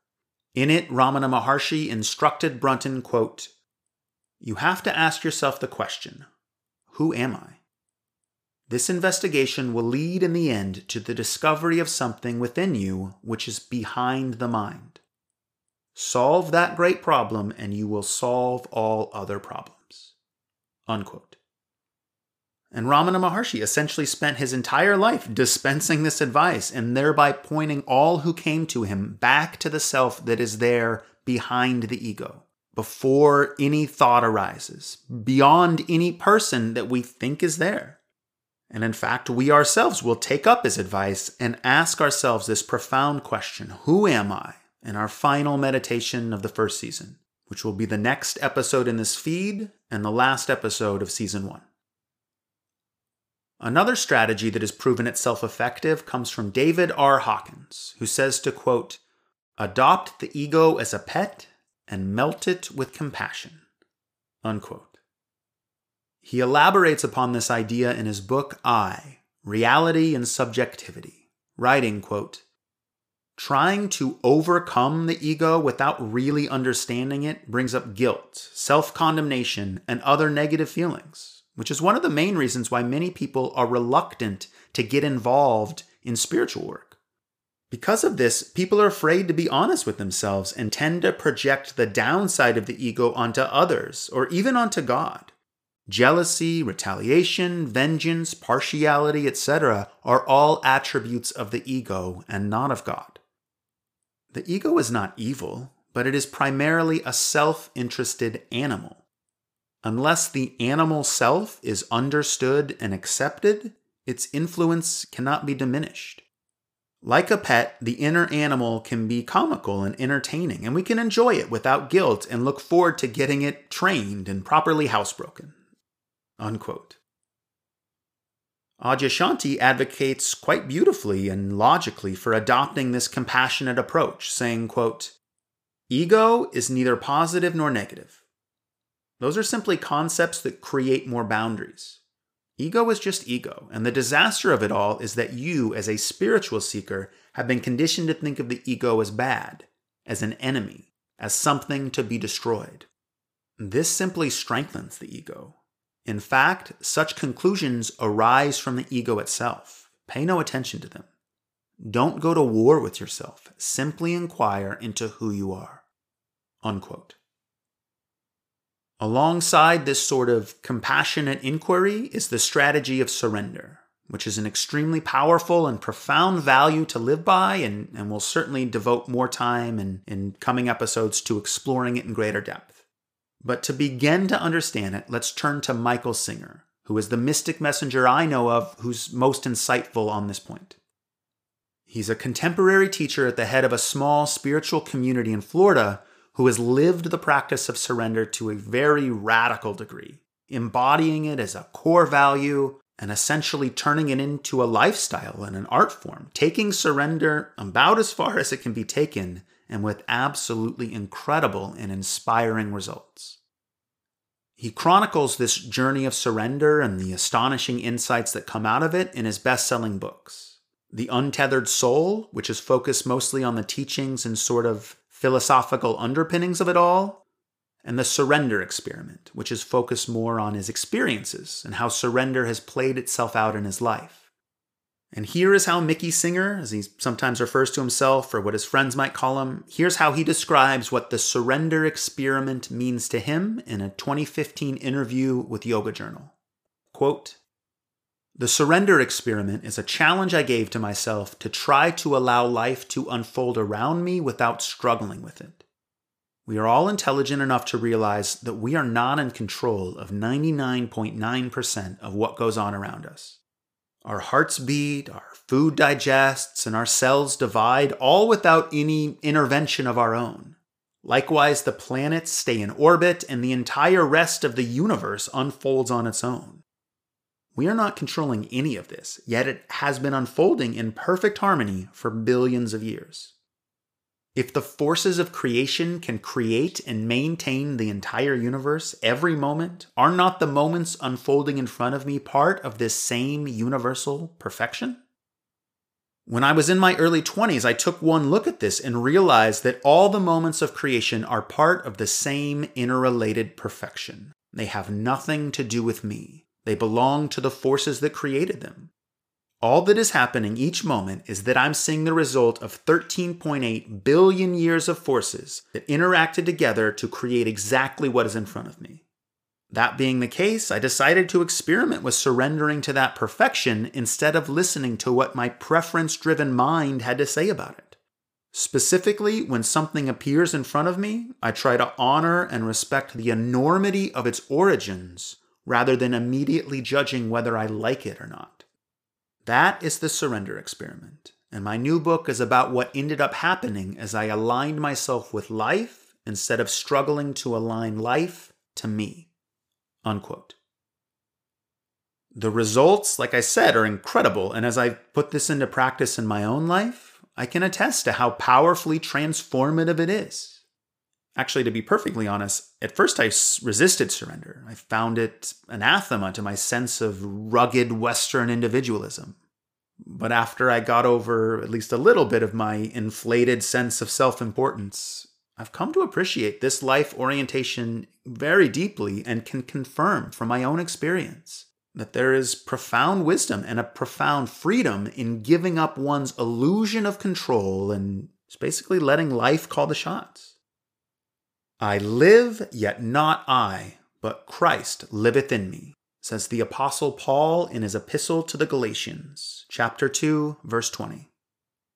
In it, Ramana Maharshi instructed Brunton, quote, you have to ask yourself the question Who am I? This investigation will lead in the end to the discovery of something within you which is behind the mind. Solve that great problem and you will solve all other problems. Unquote. And Ramana Maharshi essentially spent his entire life dispensing this advice and thereby pointing all who came to him back to the self that is there behind the ego before any thought arises, beyond any person that we think is there. And in fact, we ourselves will take up his advice and ask ourselves this profound question Who am I? in our final meditation of the first season, which will be the next episode in this feed and the last episode of season one. Another strategy that has proven itself effective comes from David R. Hawkins, who says to quote, Adopt the ego as a pet and melt it with compassion. Unquote. He elaborates upon this idea in his book I, Reality and Subjectivity, writing, quote, Trying to overcome the ego without really understanding it brings up guilt, self condemnation, and other negative feelings, which is one of the main reasons why many people are reluctant to get involved in spiritual work. Because of this, people are afraid to be honest with themselves and tend to project the downside of the ego onto others or even onto God. Jealousy, retaliation, vengeance, partiality, etc., are all attributes of the ego and not of God. The ego is not evil, but it is primarily a self interested animal. Unless the animal self is understood and accepted, its influence cannot be diminished. Like a pet, the inner animal can be comical and entertaining, and we can enjoy it without guilt and look forward to getting it trained and properly housebroken. Unquote. Advocates quite beautifully and logically for adopting this compassionate approach, saying, quote, Ego is neither positive nor negative. Those are simply concepts that create more boundaries. Ego is just ego, and the disaster of it all is that you, as a spiritual seeker, have been conditioned to think of the ego as bad, as an enemy, as something to be destroyed. This simply strengthens the ego. In fact, such conclusions arise from the ego itself. Pay no attention to them. Don't go to war with yourself. Simply inquire into who you are. Unquote. Alongside this sort of compassionate inquiry is the strategy of surrender, which is an extremely powerful and profound value to live by, and, and we'll certainly devote more time in, in coming episodes to exploring it in greater depth. But to begin to understand it, let's turn to Michael Singer, who is the mystic messenger I know of who's most insightful on this point. He's a contemporary teacher at the head of a small spiritual community in Florida who has lived the practice of surrender to a very radical degree, embodying it as a core value and essentially turning it into a lifestyle and an art form, taking surrender about as far as it can be taken and with absolutely incredible and inspiring results. He chronicles this journey of surrender and the astonishing insights that come out of it in his best selling books. The Untethered Soul, which is focused mostly on the teachings and sort of philosophical underpinnings of it all, and The Surrender Experiment, which is focused more on his experiences and how surrender has played itself out in his life. And here is how Mickey Singer, as he sometimes refers to himself or what his friends might call him, here's how he describes what the surrender experiment means to him in a 2015 interview with Yoga Journal. Quote, the surrender experiment is a challenge I gave to myself to try to allow life to unfold around me without struggling with it. We are all intelligent enough to realize that we are not in control of 99.9% of what goes on around us. Our hearts beat, our food digests, and our cells divide, all without any intervention of our own. Likewise, the planets stay in orbit, and the entire rest of the universe unfolds on its own. We are not controlling any of this, yet it has been unfolding in perfect harmony for billions of years. If the forces of creation can create and maintain the entire universe every moment, are not the moments unfolding in front of me part of this same universal perfection? When I was in my early 20s, I took one look at this and realized that all the moments of creation are part of the same interrelated perfection. They have nothing to do with me. They belong to the forces that created them. All that is happening each moment is that I'm seeing the result of 13.8 billion years of forces that interacted together to create exactly what is in front of me. That being the case, I decided to experiment with surrendering to that perfection instead of listening to what my preference driven mind had to say about it. Specifically, when something appears in front of me, I try to honor and respect the enormity of its origins rather than immediately judging whether I like it or not. That is the surrender experiment. And my new book is about what ended up happening as I aligned myself with life instead of struggling to align life to me. Unquote. The results, like I said, are incredible. And as I put this into practice in my own life, I can attest to how powerfully transformative it is. Actually, to be perfectly honest, at first I resisted surrender. I found it anathema to my sense of rugged Western individualism. But after I got over at least a little bit of my inflated sense of self importance, I've come to appreciate this life orientation very deeply and can confirm from my own experience that there is profound wisdom and a profound freedom in giving up one's illusion of control and basically letting life call the shots. I live, yet not I, but Christ liveth in me, says the Apostle Paul in his epistle to the Galatians, chapter 2, verse 20.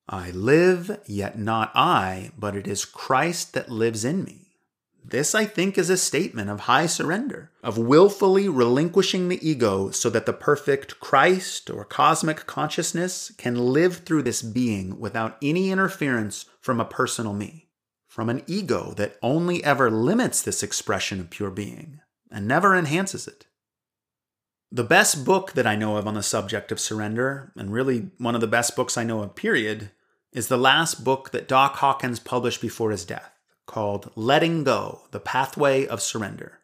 I live, yet not I, but it is Christ that lives in me. This, I think, is a statement of high surrender, of willfully relinquishing the ego so that the perfect Christ or cosmic consciousness can live through this being without any interference from a personal me from an ego that only ever limits this expression of pure being and never enhances it. The best book that I know of on the subject of surrender, and really one of the best books I know of, period, is the last book that Doc Hawkins published before his death, called Letting Go The Pathway of Surrender.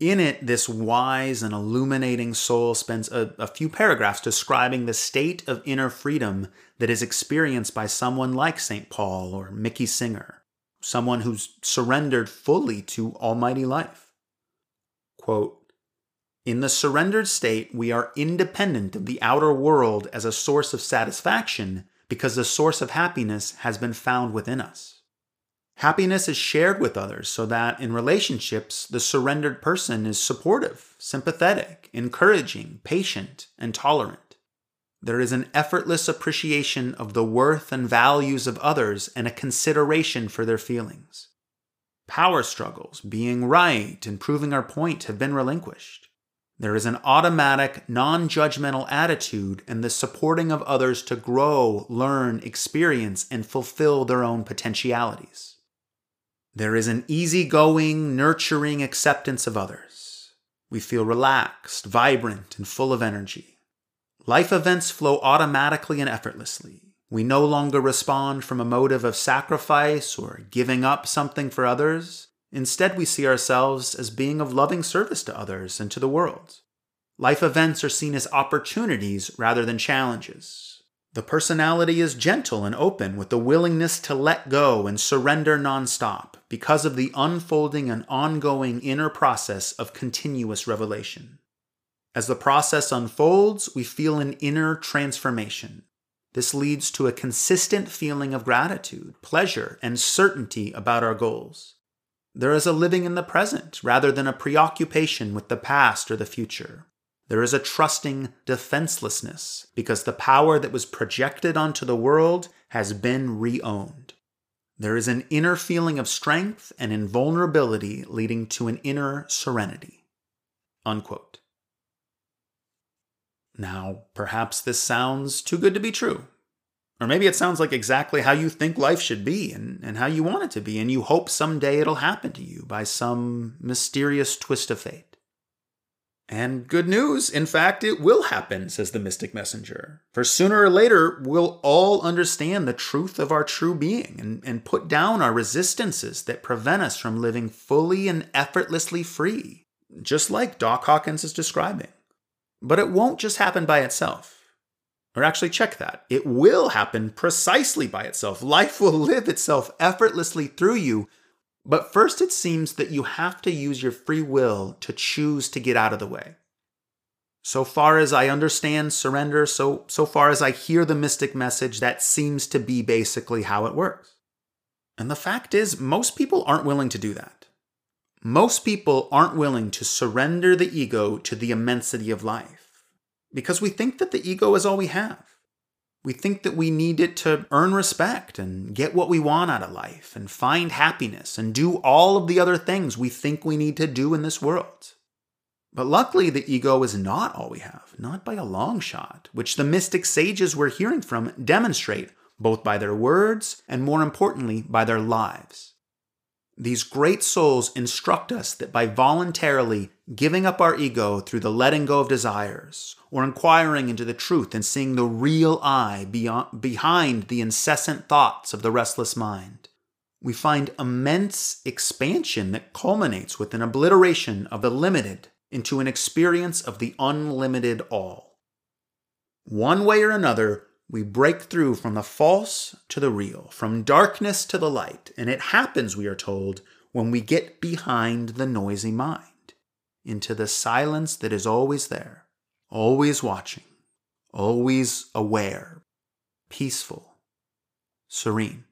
In it, this wise and illuminating soul spends a, a, few paragraphs describing the state of inner freedom that is experienced by someone like St. Paul or Mickey Singer someone who's surrendered fully to Almighty life. Quote, in the surrendered state, we are independent of the outer world as a source of satisfaction because the source of happiness has been found within us. Happiness is shared with others so that in relationships, the surrendered person is supportive, sympathetic, encouraging, patient, and tolerant. There is an effortless appreciation of the worth and values of others and a consideration for their feelings. Power struggles, being right and proving our point, have been relinquished. There is an automatic, non judgmental attitude and the supporting of others to grow, learn, experience, and fulfill their own potentialities. There is an easygoing, nurturing acceptance of others. We feel relaxed, vibrant, and full of energy. Life events flow automatically and effortlessly. We no longer respond from a motive of sacrifice or giving up something for others. Instead, we see ourselves as being of loving service to others and to the world. Life events are seen as opportunities rather than challenges. The personality is gentle and open with the willingness to let go and surrender nonstop because of the unfolding and ongoing inner process of continuous revelation. As the process unfolds, we feel an inner transformation. This leads to a consistent feeling of gratitude, pleasure, and certainty about our goals. There is a living in the present rather than a preoccupation with the past or the future. There is a trusting defenselessness because the power that was projected onto the world has been reowned. There is an inner feeling of strength and invulnerability leading to an inner serenity. Unquote. Now, perhaps this sounds too good to be true. Or maybe it sounds like exactly how you think life should be and, and how you want it to be, and you hope someday it'll happen to you by some mysterious twist of fate. And good news, in fact, it will happen, says the mystic messenger. For sooner or later, we'll all understand the truth of our true being and, and put down our resistances that prevent us from living fully and effortlessly free, just like Doc Hawkins is describing. But it won't just happen by itself. Or actually, check that. It will happen precisely by itself. Life will live itself effortlessly through you. But first, it seems that you have to use your free will to choose to get out of the way. So far as I understand surrender, so, so far as I hear the mystic message, that seems to be basically how it works. And the fact is, most people aren't willing to do that. Most people aren't willing to surrender the ego to the immensity of life because we think that the ego is all we have. We think that we need it to earn respect and get what we want out of life and find happiness and do all of the other things we think we need to do in this world. But luckily, the ego is not all we have, not by a long shot, which the mystic sages we're hearing from demonstrate both by their words and, more importantly, by their lives. These great souls instruct us that by voluntarily giving up our ego through the letting go of desires, or inquiring into the truth and seeing the real I beyond, behind the incessant thoughts of the restless mind, we find immense expansion that culminates with an obliteration of the limited into an experience of the unlimited all. One way or another, we break through from the false to the real, from darkness to the light, and it happens, we are told, when we get behind the noisy mind, into the silence that is always there, always watching, always aware, peaceful, serene.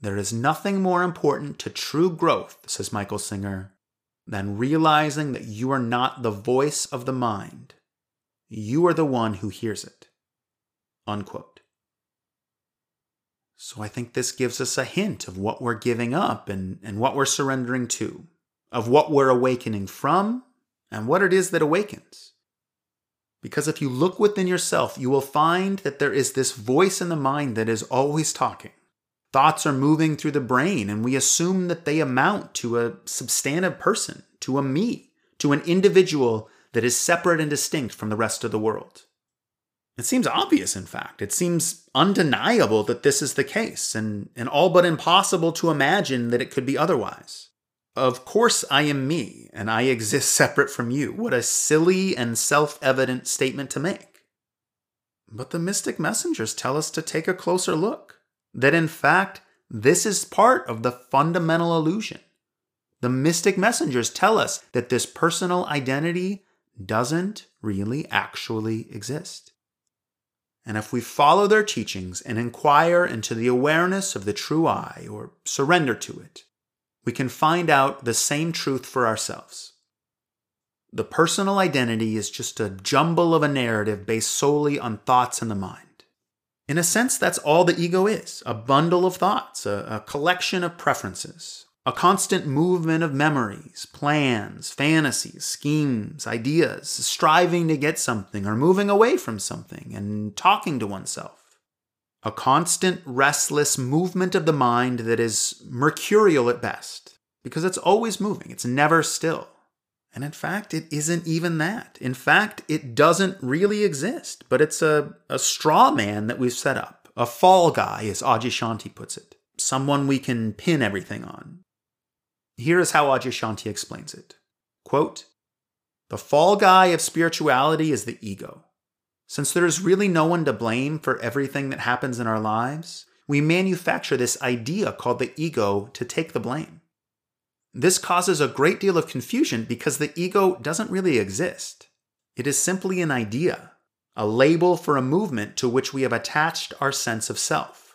There is nothing more important to true growth, says Michael Singer, than realizing that you are not the voice of the mind you are the one who hears it. Unquote. So I think this gives us a hint of what we're giving up and, and what we're surrendering to, of what we're awakening from, and what it is that awakens. Because if you look within yourself, you will find that there is this voice in the mind that is always talking. Thoughts are moving through the brain, and we assume that they amount to a substantive person, to a me, to an individual that is separate and distinct from the rest of the world. It seems obvious, in fact. It seems undeniable that this is the case, and, and all but impossible to imagine that it could be otherwise. Of course, I am me, and I exist separate from you. What a silly and self evident statement to make. But the mystic messengers tell us to take a closer look. That in fact, this is part of the fundamental illusion. The mystic messengers tell us that this personal identity doesn't really actually exist. And if we follow their teachings and inquire into the awareness of the true I or surrender to it, we can find out the same truth for ourselves. The personal identity is just a jumble of a narrative based solely on thoughts in the mind. In a sense, that's all the ego is a bundle of thoughts, a, a collection of preferences, a constant movement of memories, plans, fantasies, schemes, ideas, striving to get something or moving away from something and talking to oneself. A constant restless movement of the mind that is mercurial at best, because it's always moving, it's never still. And in fact, it isn't even that. In fact, it doesn't really exist, but it's a, a straw man that we've set up, a fall guy, as Adyashanti puts it. someone we can pin everything on. Here is how Adyashanti explains it. Quote, the fall guy of spirituality is the ego. Since there is really no one to blame for everything that happens in our lives, we manufacture this idea called the ego to take the blame. This causes a great deal of confusion because the ego doesn't really exist. It is simply an idea, a label for a movement to which we have attached our sense of self.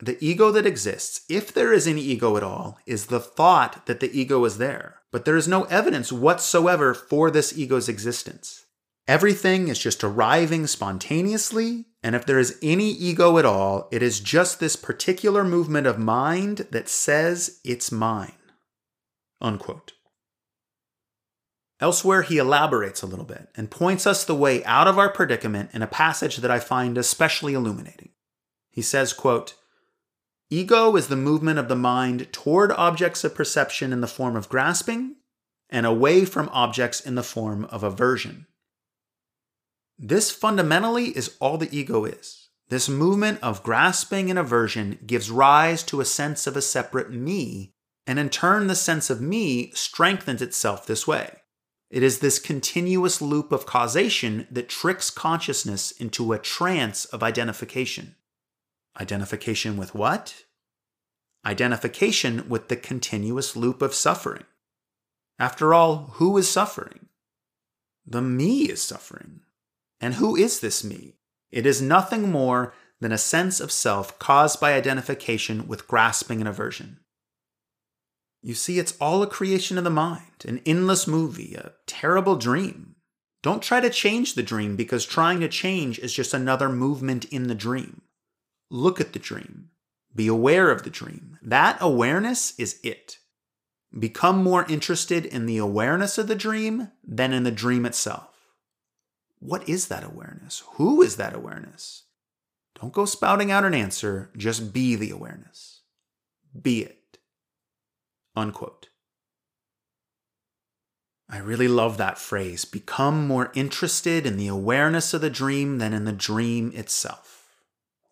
The ego that exists, if there is any ego at all, is the thought that the ego is there, but there is no evidence whatsoever for this ego's existence. Everything is just arriving spontaneously, and if there is any ego at all, it is just this particular movement of mind that says it's mine. Unquote. Elsewhere, he elaborates a little bit and points us the way out of our predicament in a passage that I find especially illuminating. He says, quote, Ego is the movement of the mind toward objects of perception in the form of grasping and away from objects in the form of aversion. This fundamentally is all the ego is. This movement of grasping and aversion gives rise to a sense of a separate me, and in turn, the sense of me strengthens itself this way. It is this continuous loop of causation that tricks consciousness into a trance of identification. Identification with what? Identification with the continuous loop of suffering. After all, who is suffering? The me is suffering. And who is this me? It is nothing more than a sense of self caused by identification with grasping and aversion. You see, it's all a creation of the mind, an endless movie, a terrible dream. Don't try to change the dream because trying to change is just another movement in the dream. Look at the dream. Be aware of the dream. That awareness is it. Become more interested in the awareness of the dream than in the dream itself. What is that awareness? Who is that awareness? Don't go spouting out an answer, just be the awareness. Be it. Unquote. I really love that phrase become more interested in the awareness of the dream than in the dream itself.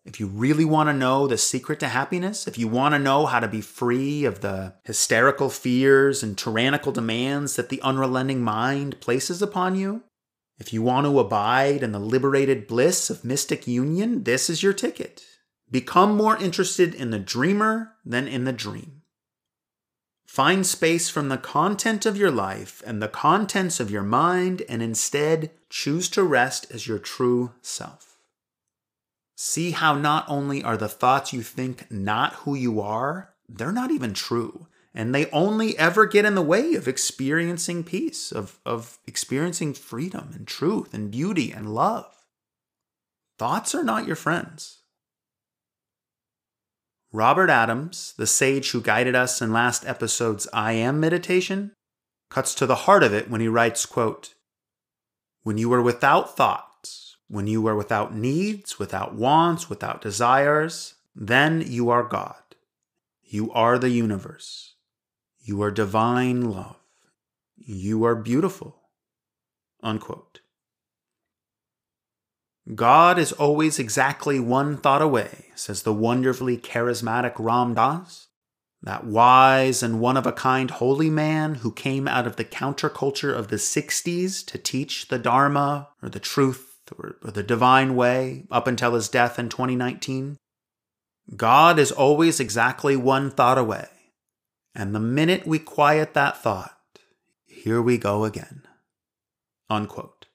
If you really want to know the secret to happiness, if you want to know how to be free of the hysterical fears and tyrannical demands that the unrelenting mind places upon you, if you want to abide in the liberated bliss of mystic union, this is your ticket. Become more interested in the dreamer than in the dream. Find space from the content of your life and the contents of your mind, and instead choose to rest as your true self. See how not only are the thoughts you think not who you are, they're not even true and they only ever get in the way of experiencing peace, of, of experiencing freedom and truth and beauty and love. Thoughts are not your friends. Robert Adams, the sage who guided us in last episode's I Am meditation, cuts to the heart of it when he writes, quote, When you are without thoughts, when you are without needs, without wants, without desires, then you are God. You are the universe. You are divine love. You are beautiful. Unquote. God is always exactly one thought away, says the wonderfully charismatic Ram Dass, that wise and one of a kind holy man who came out of the counterculture of the 60s to teach the Dharma or the truth or, the divine way up until his death in 2019. God is always exactly one thought away, and the minute we quiet that thought, here we go again. Unquote.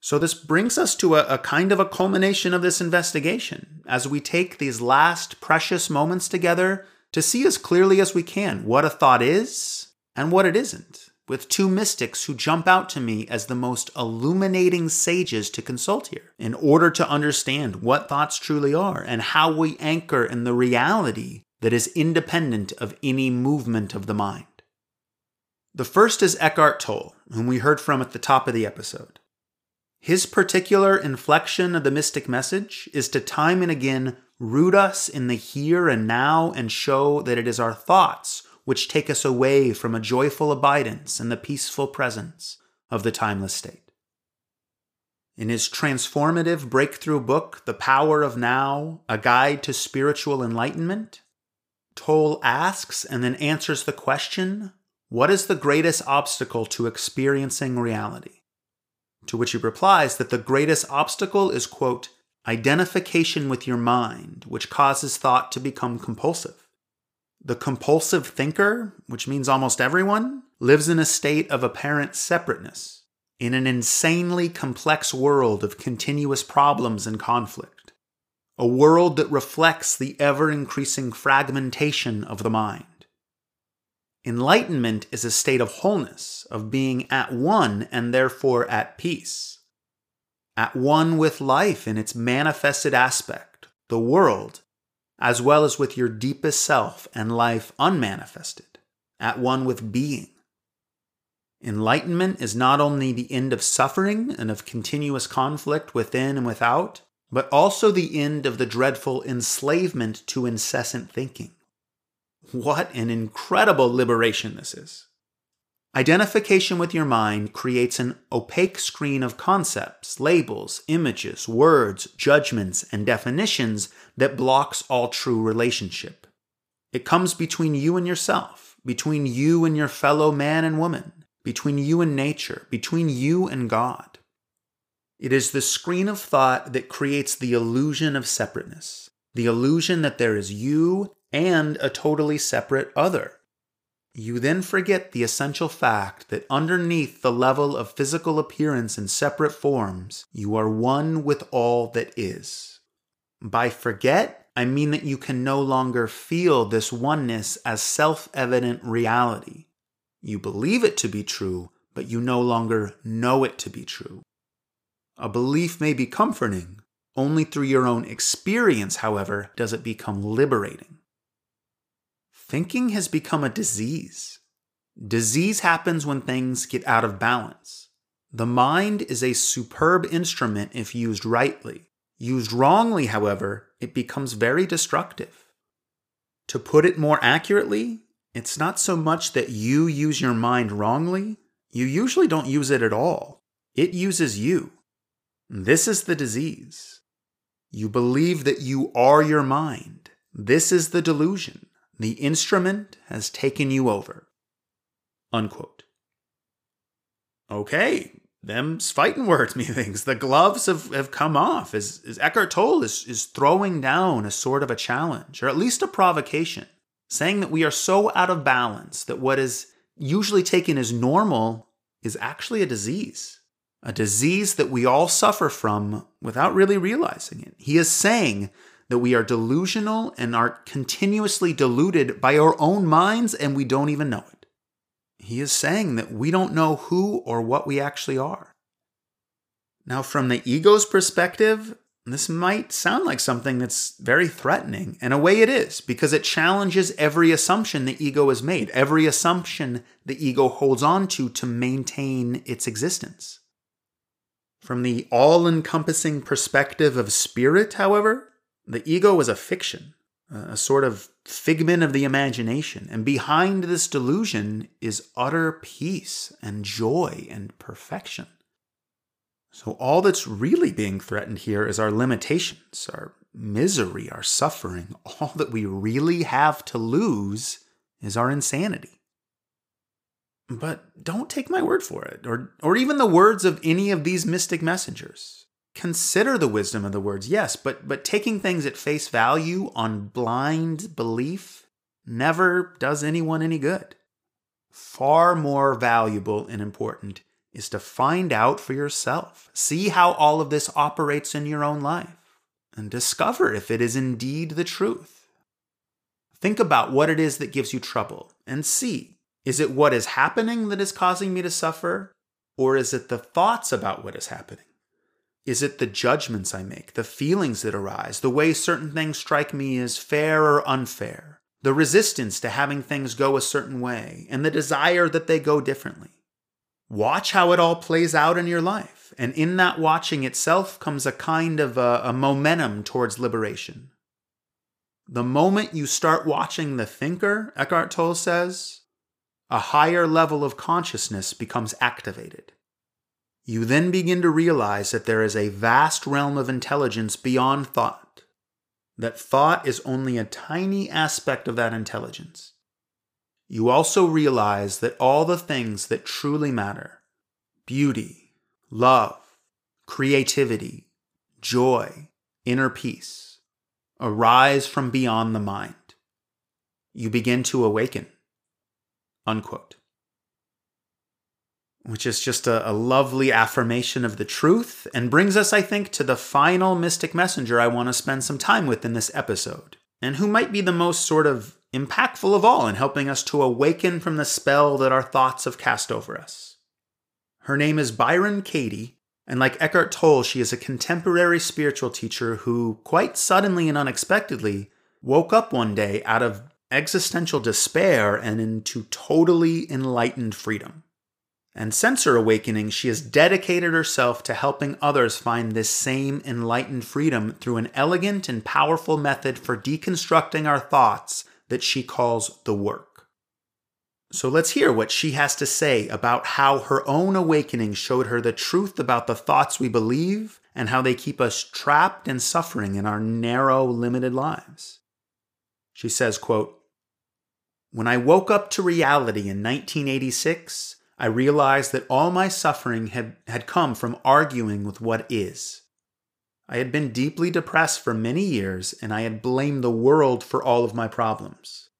So, this brings us to a, a, kind of a culmination of this investigation as we take these last precious moments together to see as clearly as we can what a thought is and what it isn't, with two mystics who jump out to me as the most illuminating sages to consult here in order to understand what thoughts truly are and how we anchor in the reality that is independent of any movement of the mind. The first is Eckhart Tolle, whom we heard from at the top of the episode. His particular inflection of the mystic message is to time and again root us in the here and now and show that it is our thoughts which take us away from a joyful abidance in the peaceful presence of the timeless state. In his transformative breakthrough book, The Power of Now A Guide to Spiritual Enlightenment, Tolle asks and then answers the question What is the greatest obstacle to experiencing reality? To which he replies that the greatest obstacle is, quote, identification with your mind, which causes thought to become compulsive. The compulsive thinker, which means almost everyone, lives in a state of apparent separateness, in an insanely complex world of continuous problems and conflict, a world that reflects the ever increasing fragmentation of the mind. Enlightenment is a state of wholeness, of being at one and therefore at peace. At one with life in its manifested aspect, the world, as well as with your deepest self and life unmanifested, at one with being. Enlightenment is not only the end of suffering and of continuous conflict within and without, but also the end of the dreadful enslavement to incessant thinking. What an incredible liberation this is. Identification with your mind creates an opaque screen of concepts, labels, images, words, judgments, and definitions that blocks all true relationship. It comes between you and yourself, between you and your fellow man and woman, between you and nature, between you and God. It is the screen of thought that creates the illusion of separateness, the illusion that there is you and a totally separate other. You then forget the essential fact that underneath the level of physical appearance in separate forms, you are one with all that is. By forget, I mean that you can no longer feel this oneness as self evident reality. You believe it to be true, but you no longer know it to be true. A belief may be comforting. Only through your own experience, however, does it become liberating. Thinking has become a disease. Disease happens when things get out of balance. The mind is a superb instrument if used rightly. Used wrongly, however, it becomes very destructive. To put it more accurately, it's not so much that you use your mind wrongly, you usually don't use it at all. It uses you. This is the disease. You believe that you are your mind. This is the delusion. The instrument has taken you over. Unquote. Okay, them's fighting words, methinks. The gloves have, have come off as, as Eckhart Tolle is, is throwing down a sort of a challenge, or at least a provocation, saying that we are so out of balance that what is usually taken as normal is actually a disease. A disease that we all suffer from without really realizing it. He is saying that we are delusional and are continuously deluded by our own minds and we don't even know it. He is saying that we don't know who or what we actually are. Now, from the ego's perspective, this might sound like something that's very threatening. In a way, it is, because it challenges every assumption the ego has made, every assumption the ego holds on to to maintain its existence. From the all encompassing perspective of spirit, however, the ego is a fiction, a sort of figment of the imagination. And behind this delusion is utter peace and joy and perfection. So, all that's really being threatened here is our limitations, our misery, our suffering. All that we really have to lose is our insanity. But don't take my word for it, or, or even the words of any of these mystic messengers consider the wisdom of the words yes but but taking things at face value on blind belief never does anyone any good. Far more valuable and important is to find out for yourself. See how all of this operates in your own life and discover if it is indeed the truth. Think about what it is that gives you trouble and see is it what is happening that is causing me to suffer or is it the thoughts about what is happening is it the judgments I make, the feelings that arise, the way certain things strike me as fair or unfair, the resistance to having things go a certain way, and the desire that they go differently? Watch how it all plays out in your life, and in that watching itself comes a kind of a, a momentum towards liberation. The moment you start watching the thinker, Eckhart Tolle says, a higher level of consciousness becomes activated you then begin to realize that there is a vast realm of intelligence beyond thought, that thought is only a tiny aspect of that intelligence. You also realize that all the things that truly matter beauty, love, creativity, joy, inner peace arise from beyond the mind. You begin to awaken. Unquote which is just a, a, lovely affirmation of the truth and brings us, I think, to the final mystic messenger I want to spend some time with in this episode, and who might be the most sort of impactful of all in helping us to awaken from the spell that our thoughts have cast over us. Her name is Byron Katie, and like Eckhart Tolle, she is a contemporary spiritual teacher who, quite suddenly and unexpectedly, woke up one day out of existential despair and into totally enlightened freedom. And since her awakening, she has dedicated herself to helping others find this same enlightened freedom through an elegant and powerful method for deconstructing our thoughts that she calls the work. So let's hear what she has to say about how her own awakening showed her the truth about the thoughts we believe and how they keep us trapped and suffering in our narrow, limited lives. She says, quote, When I woke up to reality in 1986, I realized that all my suffering had, had come from arguing with what is. I had been deeply depressed for many years, and I had blamed the world for all of my problems.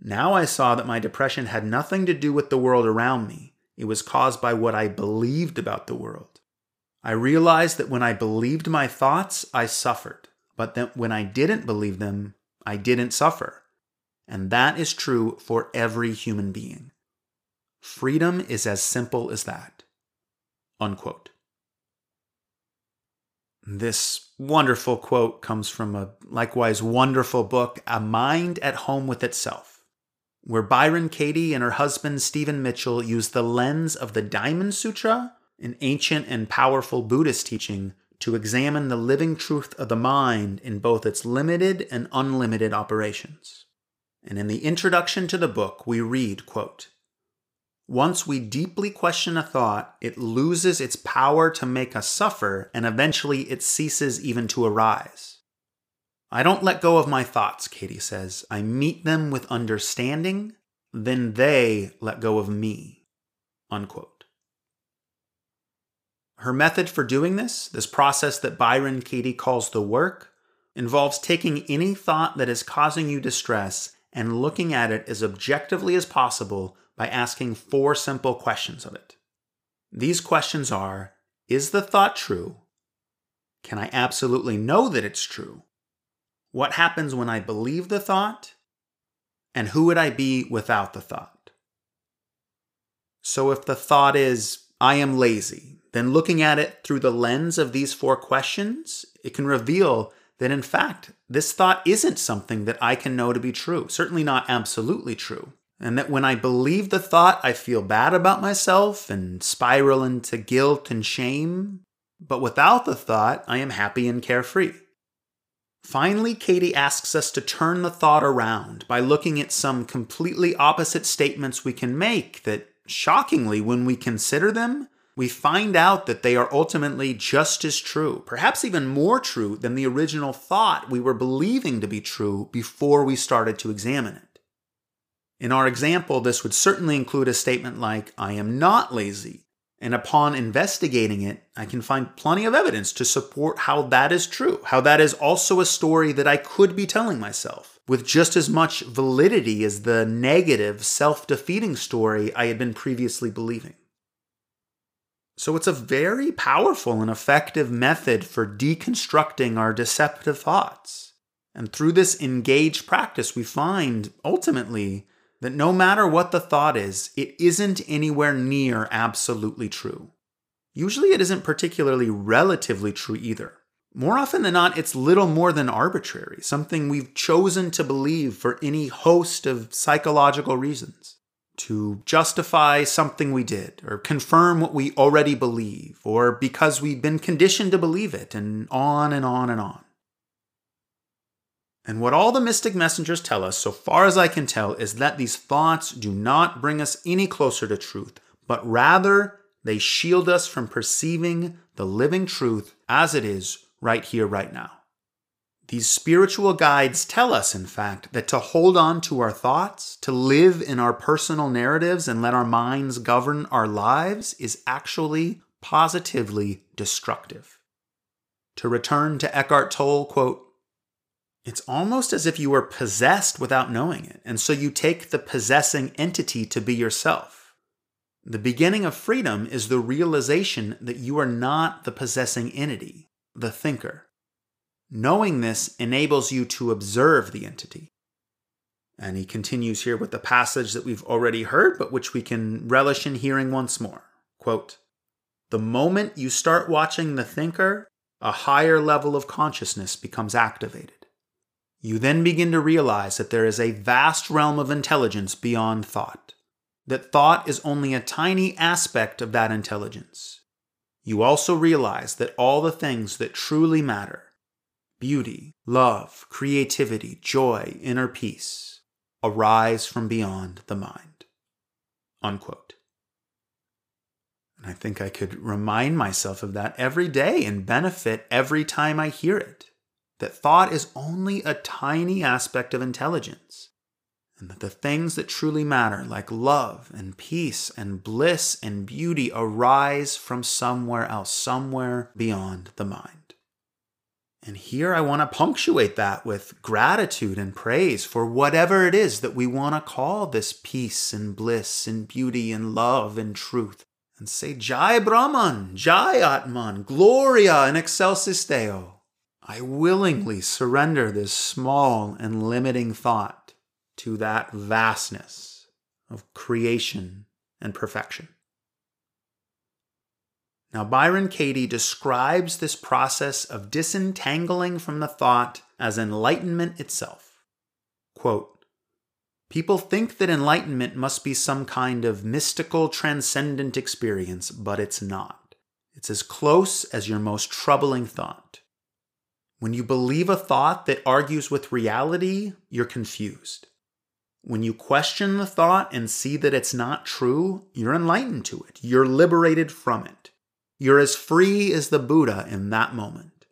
Now I saw that my depression had nothing to do with the world around me. It was caused by what I believed about the world. I realized that when I believed my thoughts, I suffered, but that when I didn't believe them, I didn't suffer. And that is true for every human being. Freedom is as simple as that. Unquote. This wonderful quote comes from a likewise wonderful book, A Mind at Home with Itself, where Byron Katie and her husband Stephen Mitchell use the lens of the Diamond Sutra, an ancient and powerful Buddhist teaching, to examine the living truth of the mind in both its limited and unlimited operations. And in the introduction to the book, we read, quote, once we deeply question a thought, it loses its power to make us suffer, and eventually it ceases even to arise. I don't let go of my thoughts, Katie says. I meet them with understanding, then they let go of me. Unquote. Her method for doing this, this process that Byron Katie calls the work, involves taking any thought that is causing you distress and looking at it as objectively as possible by asking four simple questions of it. These questions are Is the thought true? Can I absolutely know that it's true? What happens when I believe the thought? And who would I be without the thought? So if the thought is, I am lazy, then looking at it through the lens of these four questions, it can reveal that in fact, this thought isn't something that I can know to be true, certainly not absolutely true and that when I believe the thought, I feel bad about myself and spiral into guilt and shame. But without the thought, I am happy and carefree. Finally, Katie asks us to turn the thought around by looking at some completely opposite statements we can make that, shockingly, when we consider them, we find out that they are ultimately just as true, perhaps even more true than the original thought we were believing to be true before we started to examine it. In our example, this would certainly include a statement like, I am not lazy. And upon investigating it, I can find plenty of evidence to support how that is true, how that is also a story that I could be telling myself, with just as much validity as the negative, self defeating story I had been previously believing. So it's a very powerful and effective method for deconstructing our deceptive thoughts. And through this engaged practice, we find ultimately that no matter what the thought is, it isn't anywhere near absolutely true. Usually, it isn't particularly relatively true either. More often than not, it's little more than arbitrary, something we've chosen to believe for any host of psychological reasons. To justify something we did, or confirm what we already believe, or because we've been conditioned to believe it, and on and on and on. And what all the mystic messengers tell us, so far as I can tell, is that these thoughts do not bring us any closer to truth, but rather They shield us from perceiving the living truth as it is right here, right now. These spiritual guides tell us, in fact, that to hold on to our thoughts, to live in our personal narratives and let our minds govern our lives is actually positively destructive. To return to Eckhart Tolle, quote, it's almost as if you were possessed without knowing it, and so you take the possessing entity to be yourself. The beginning of freedom is the realization that you are not the possessing entity, the thinker. Knowing this enables you to observe the entity. And he continues here with the passage that we've already heard, but which we can relish in hearing once more. Quote, the moment you start watching the thinker, a higher level of consciousness becomes activated. You then begin to realize that there is a vast realm of intelligence beyond thought, that thought is only a tiny aspect of that intelligence. You also realize that all the things that truly matter beauty, love, creativity, joy, inner peace arise from beyond the mind. Unquote. And I think I could remind myself of that every day and benefit every time I hear it that thought is only a tiny aspect of intelligence, and that the things that truly matter, like love and peace and bliss and beauty, arise from somewhere else, somewhere beyond the mind. And here I want to punctuate that with gratitude and praise for whatever it is that we want to call this peace and bliss and beauty and love and truth. And say, Jai Brahman, Jai Atman, Gloria in excelsis Deo. I willingly surrender this small and limiting thought to that vastness of creation and perfection. Now, Byron Katie describes this process of disentangling from the thought as enlightenment itself. Quote, People think that enlightenment must be some kind of mystical, transcendent experience, but it's not. It's as close as your most troubling thought. When you believe a thought that argues with reality, you're confused. When you question the thought and see that it's not true, you're enlightened to it. You're liberated from it. You're as free as the Buddha in that moment.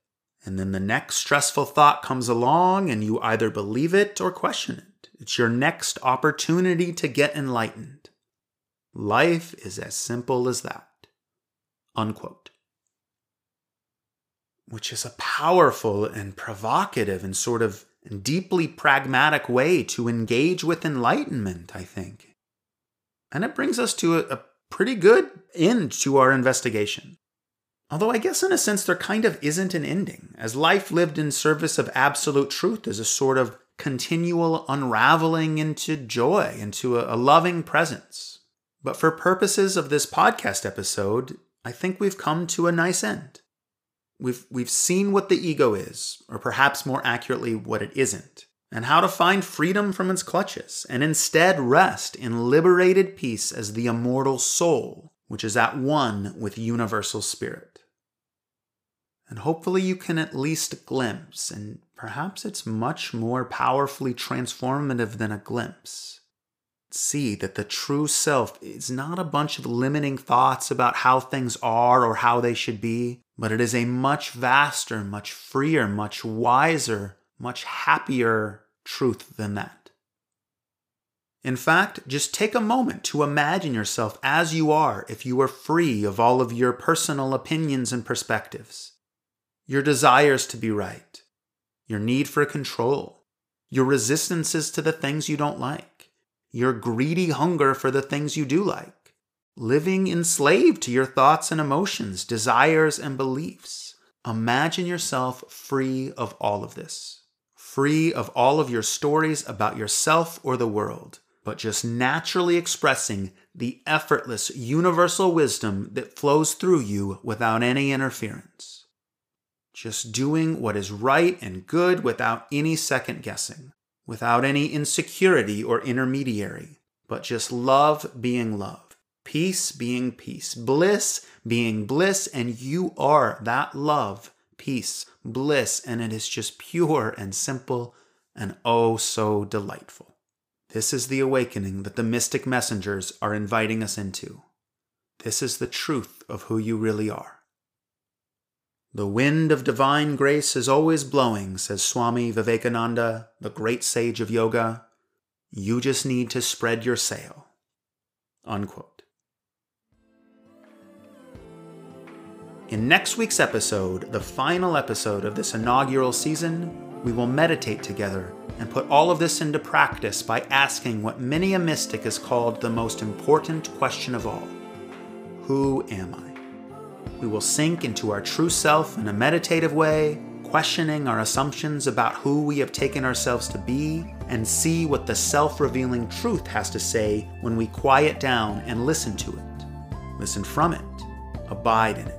And then the next stressful thought comes along and you either believe it or question it. It's your next opportunity to get enlightened. Life is as simple as that. Unquote which is a powerful and provocative and sort of deeply pragmatic way to engage with enlightenment, I think. And it brings us to a, a pretty good end to our investigation. Although I guess in a sense there kind of isn't an ending, as life lived in service of absolute truth is a sort of continual unraveling into joy, into a, a loving presence. But for purposes of this podcast episode, I think we've come to a nice end. We've, we've seen what the ego is, or perhaps more accurately, what it isn't, and how to find freedom from its clutches, and instead rest in liberated peace as the immortal soul, which is at one with universal spirit. And hopefully, you can at least glimpse, and perhaps it's much more powerfully transformative than a glimpse see that the true self is not a bunch of limiting thoughts about how things are or how they should be, but it is a much vaster, much freer, much wiser, much happier truth than that. In fact, just take a moment to imagine yourself as you are if you were free of all of your personal opinions and perspectives, your desires to be right, your need for control, your resistances to the things you don't like your greedy hunger for the things you do like, living enslaved to your thoughts and emotions, desires and beliefs. Imagine yourself free of all of this, free of all of your stories about yourself or the world, but just naturally expressing the effortless universal wisdom that flows through you without any interference. Just doing what is right and good without any second guessing without any insecurity or intermediary, but just love being love, peace being peace, bliss being bliss, and you are that love, peace, bliss, and it is just pure and simple and oh so delightful. This is the awakening that the mystic messengers are inviting us into. this is the truth of who you really are. The wind of divine grace is always blowing, says Swami Vivekananda, the great sage of yoga. You just need to spread your sail. Unquote. In next week's episode, the final episode of this inaugural season, we will meditate together and put all of this into practice by asking what many a mystic has called the most important question of all Who am I? We will sink into our true self in a meditative way, questioning our assumptions about who we have taken ourselves to be, and see what the self revealing truth has to say when we quiet down and listen to it. Listen from it, abide in it.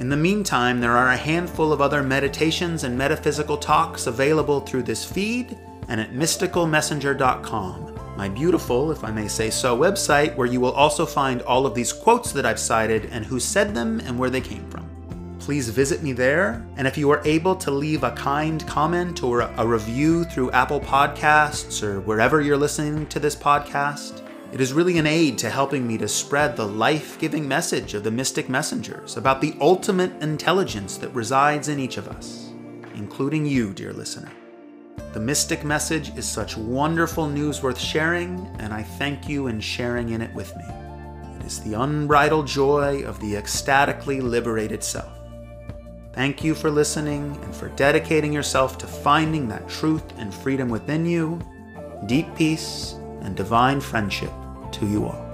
In the meantime, there are a handful of other meditations and metaphysical talks available through this feed and at mysticalmessenger.com, my beautiful, if I may say so, website where you will also find all of these quotes that I've cited and who said them and where they came from. Please visit me there, and if you are able to leave a kind comment or a review through Apple Podcasts or wherever you're listening to this podcast, it is really an aid to helping me to spread the life giving message of the mystic messengers about the ultimate intelligence that resides in each of us, including you, dear listener. The mystic message is such wonderful news worth sharing, and I thank you in sharing in it with me. It is the unbridled joy of the ecstatically liberated self. Thank you for listening and for dedicating yourself to finding that truth and freedom within you. Deep peace and divine friendship to you all.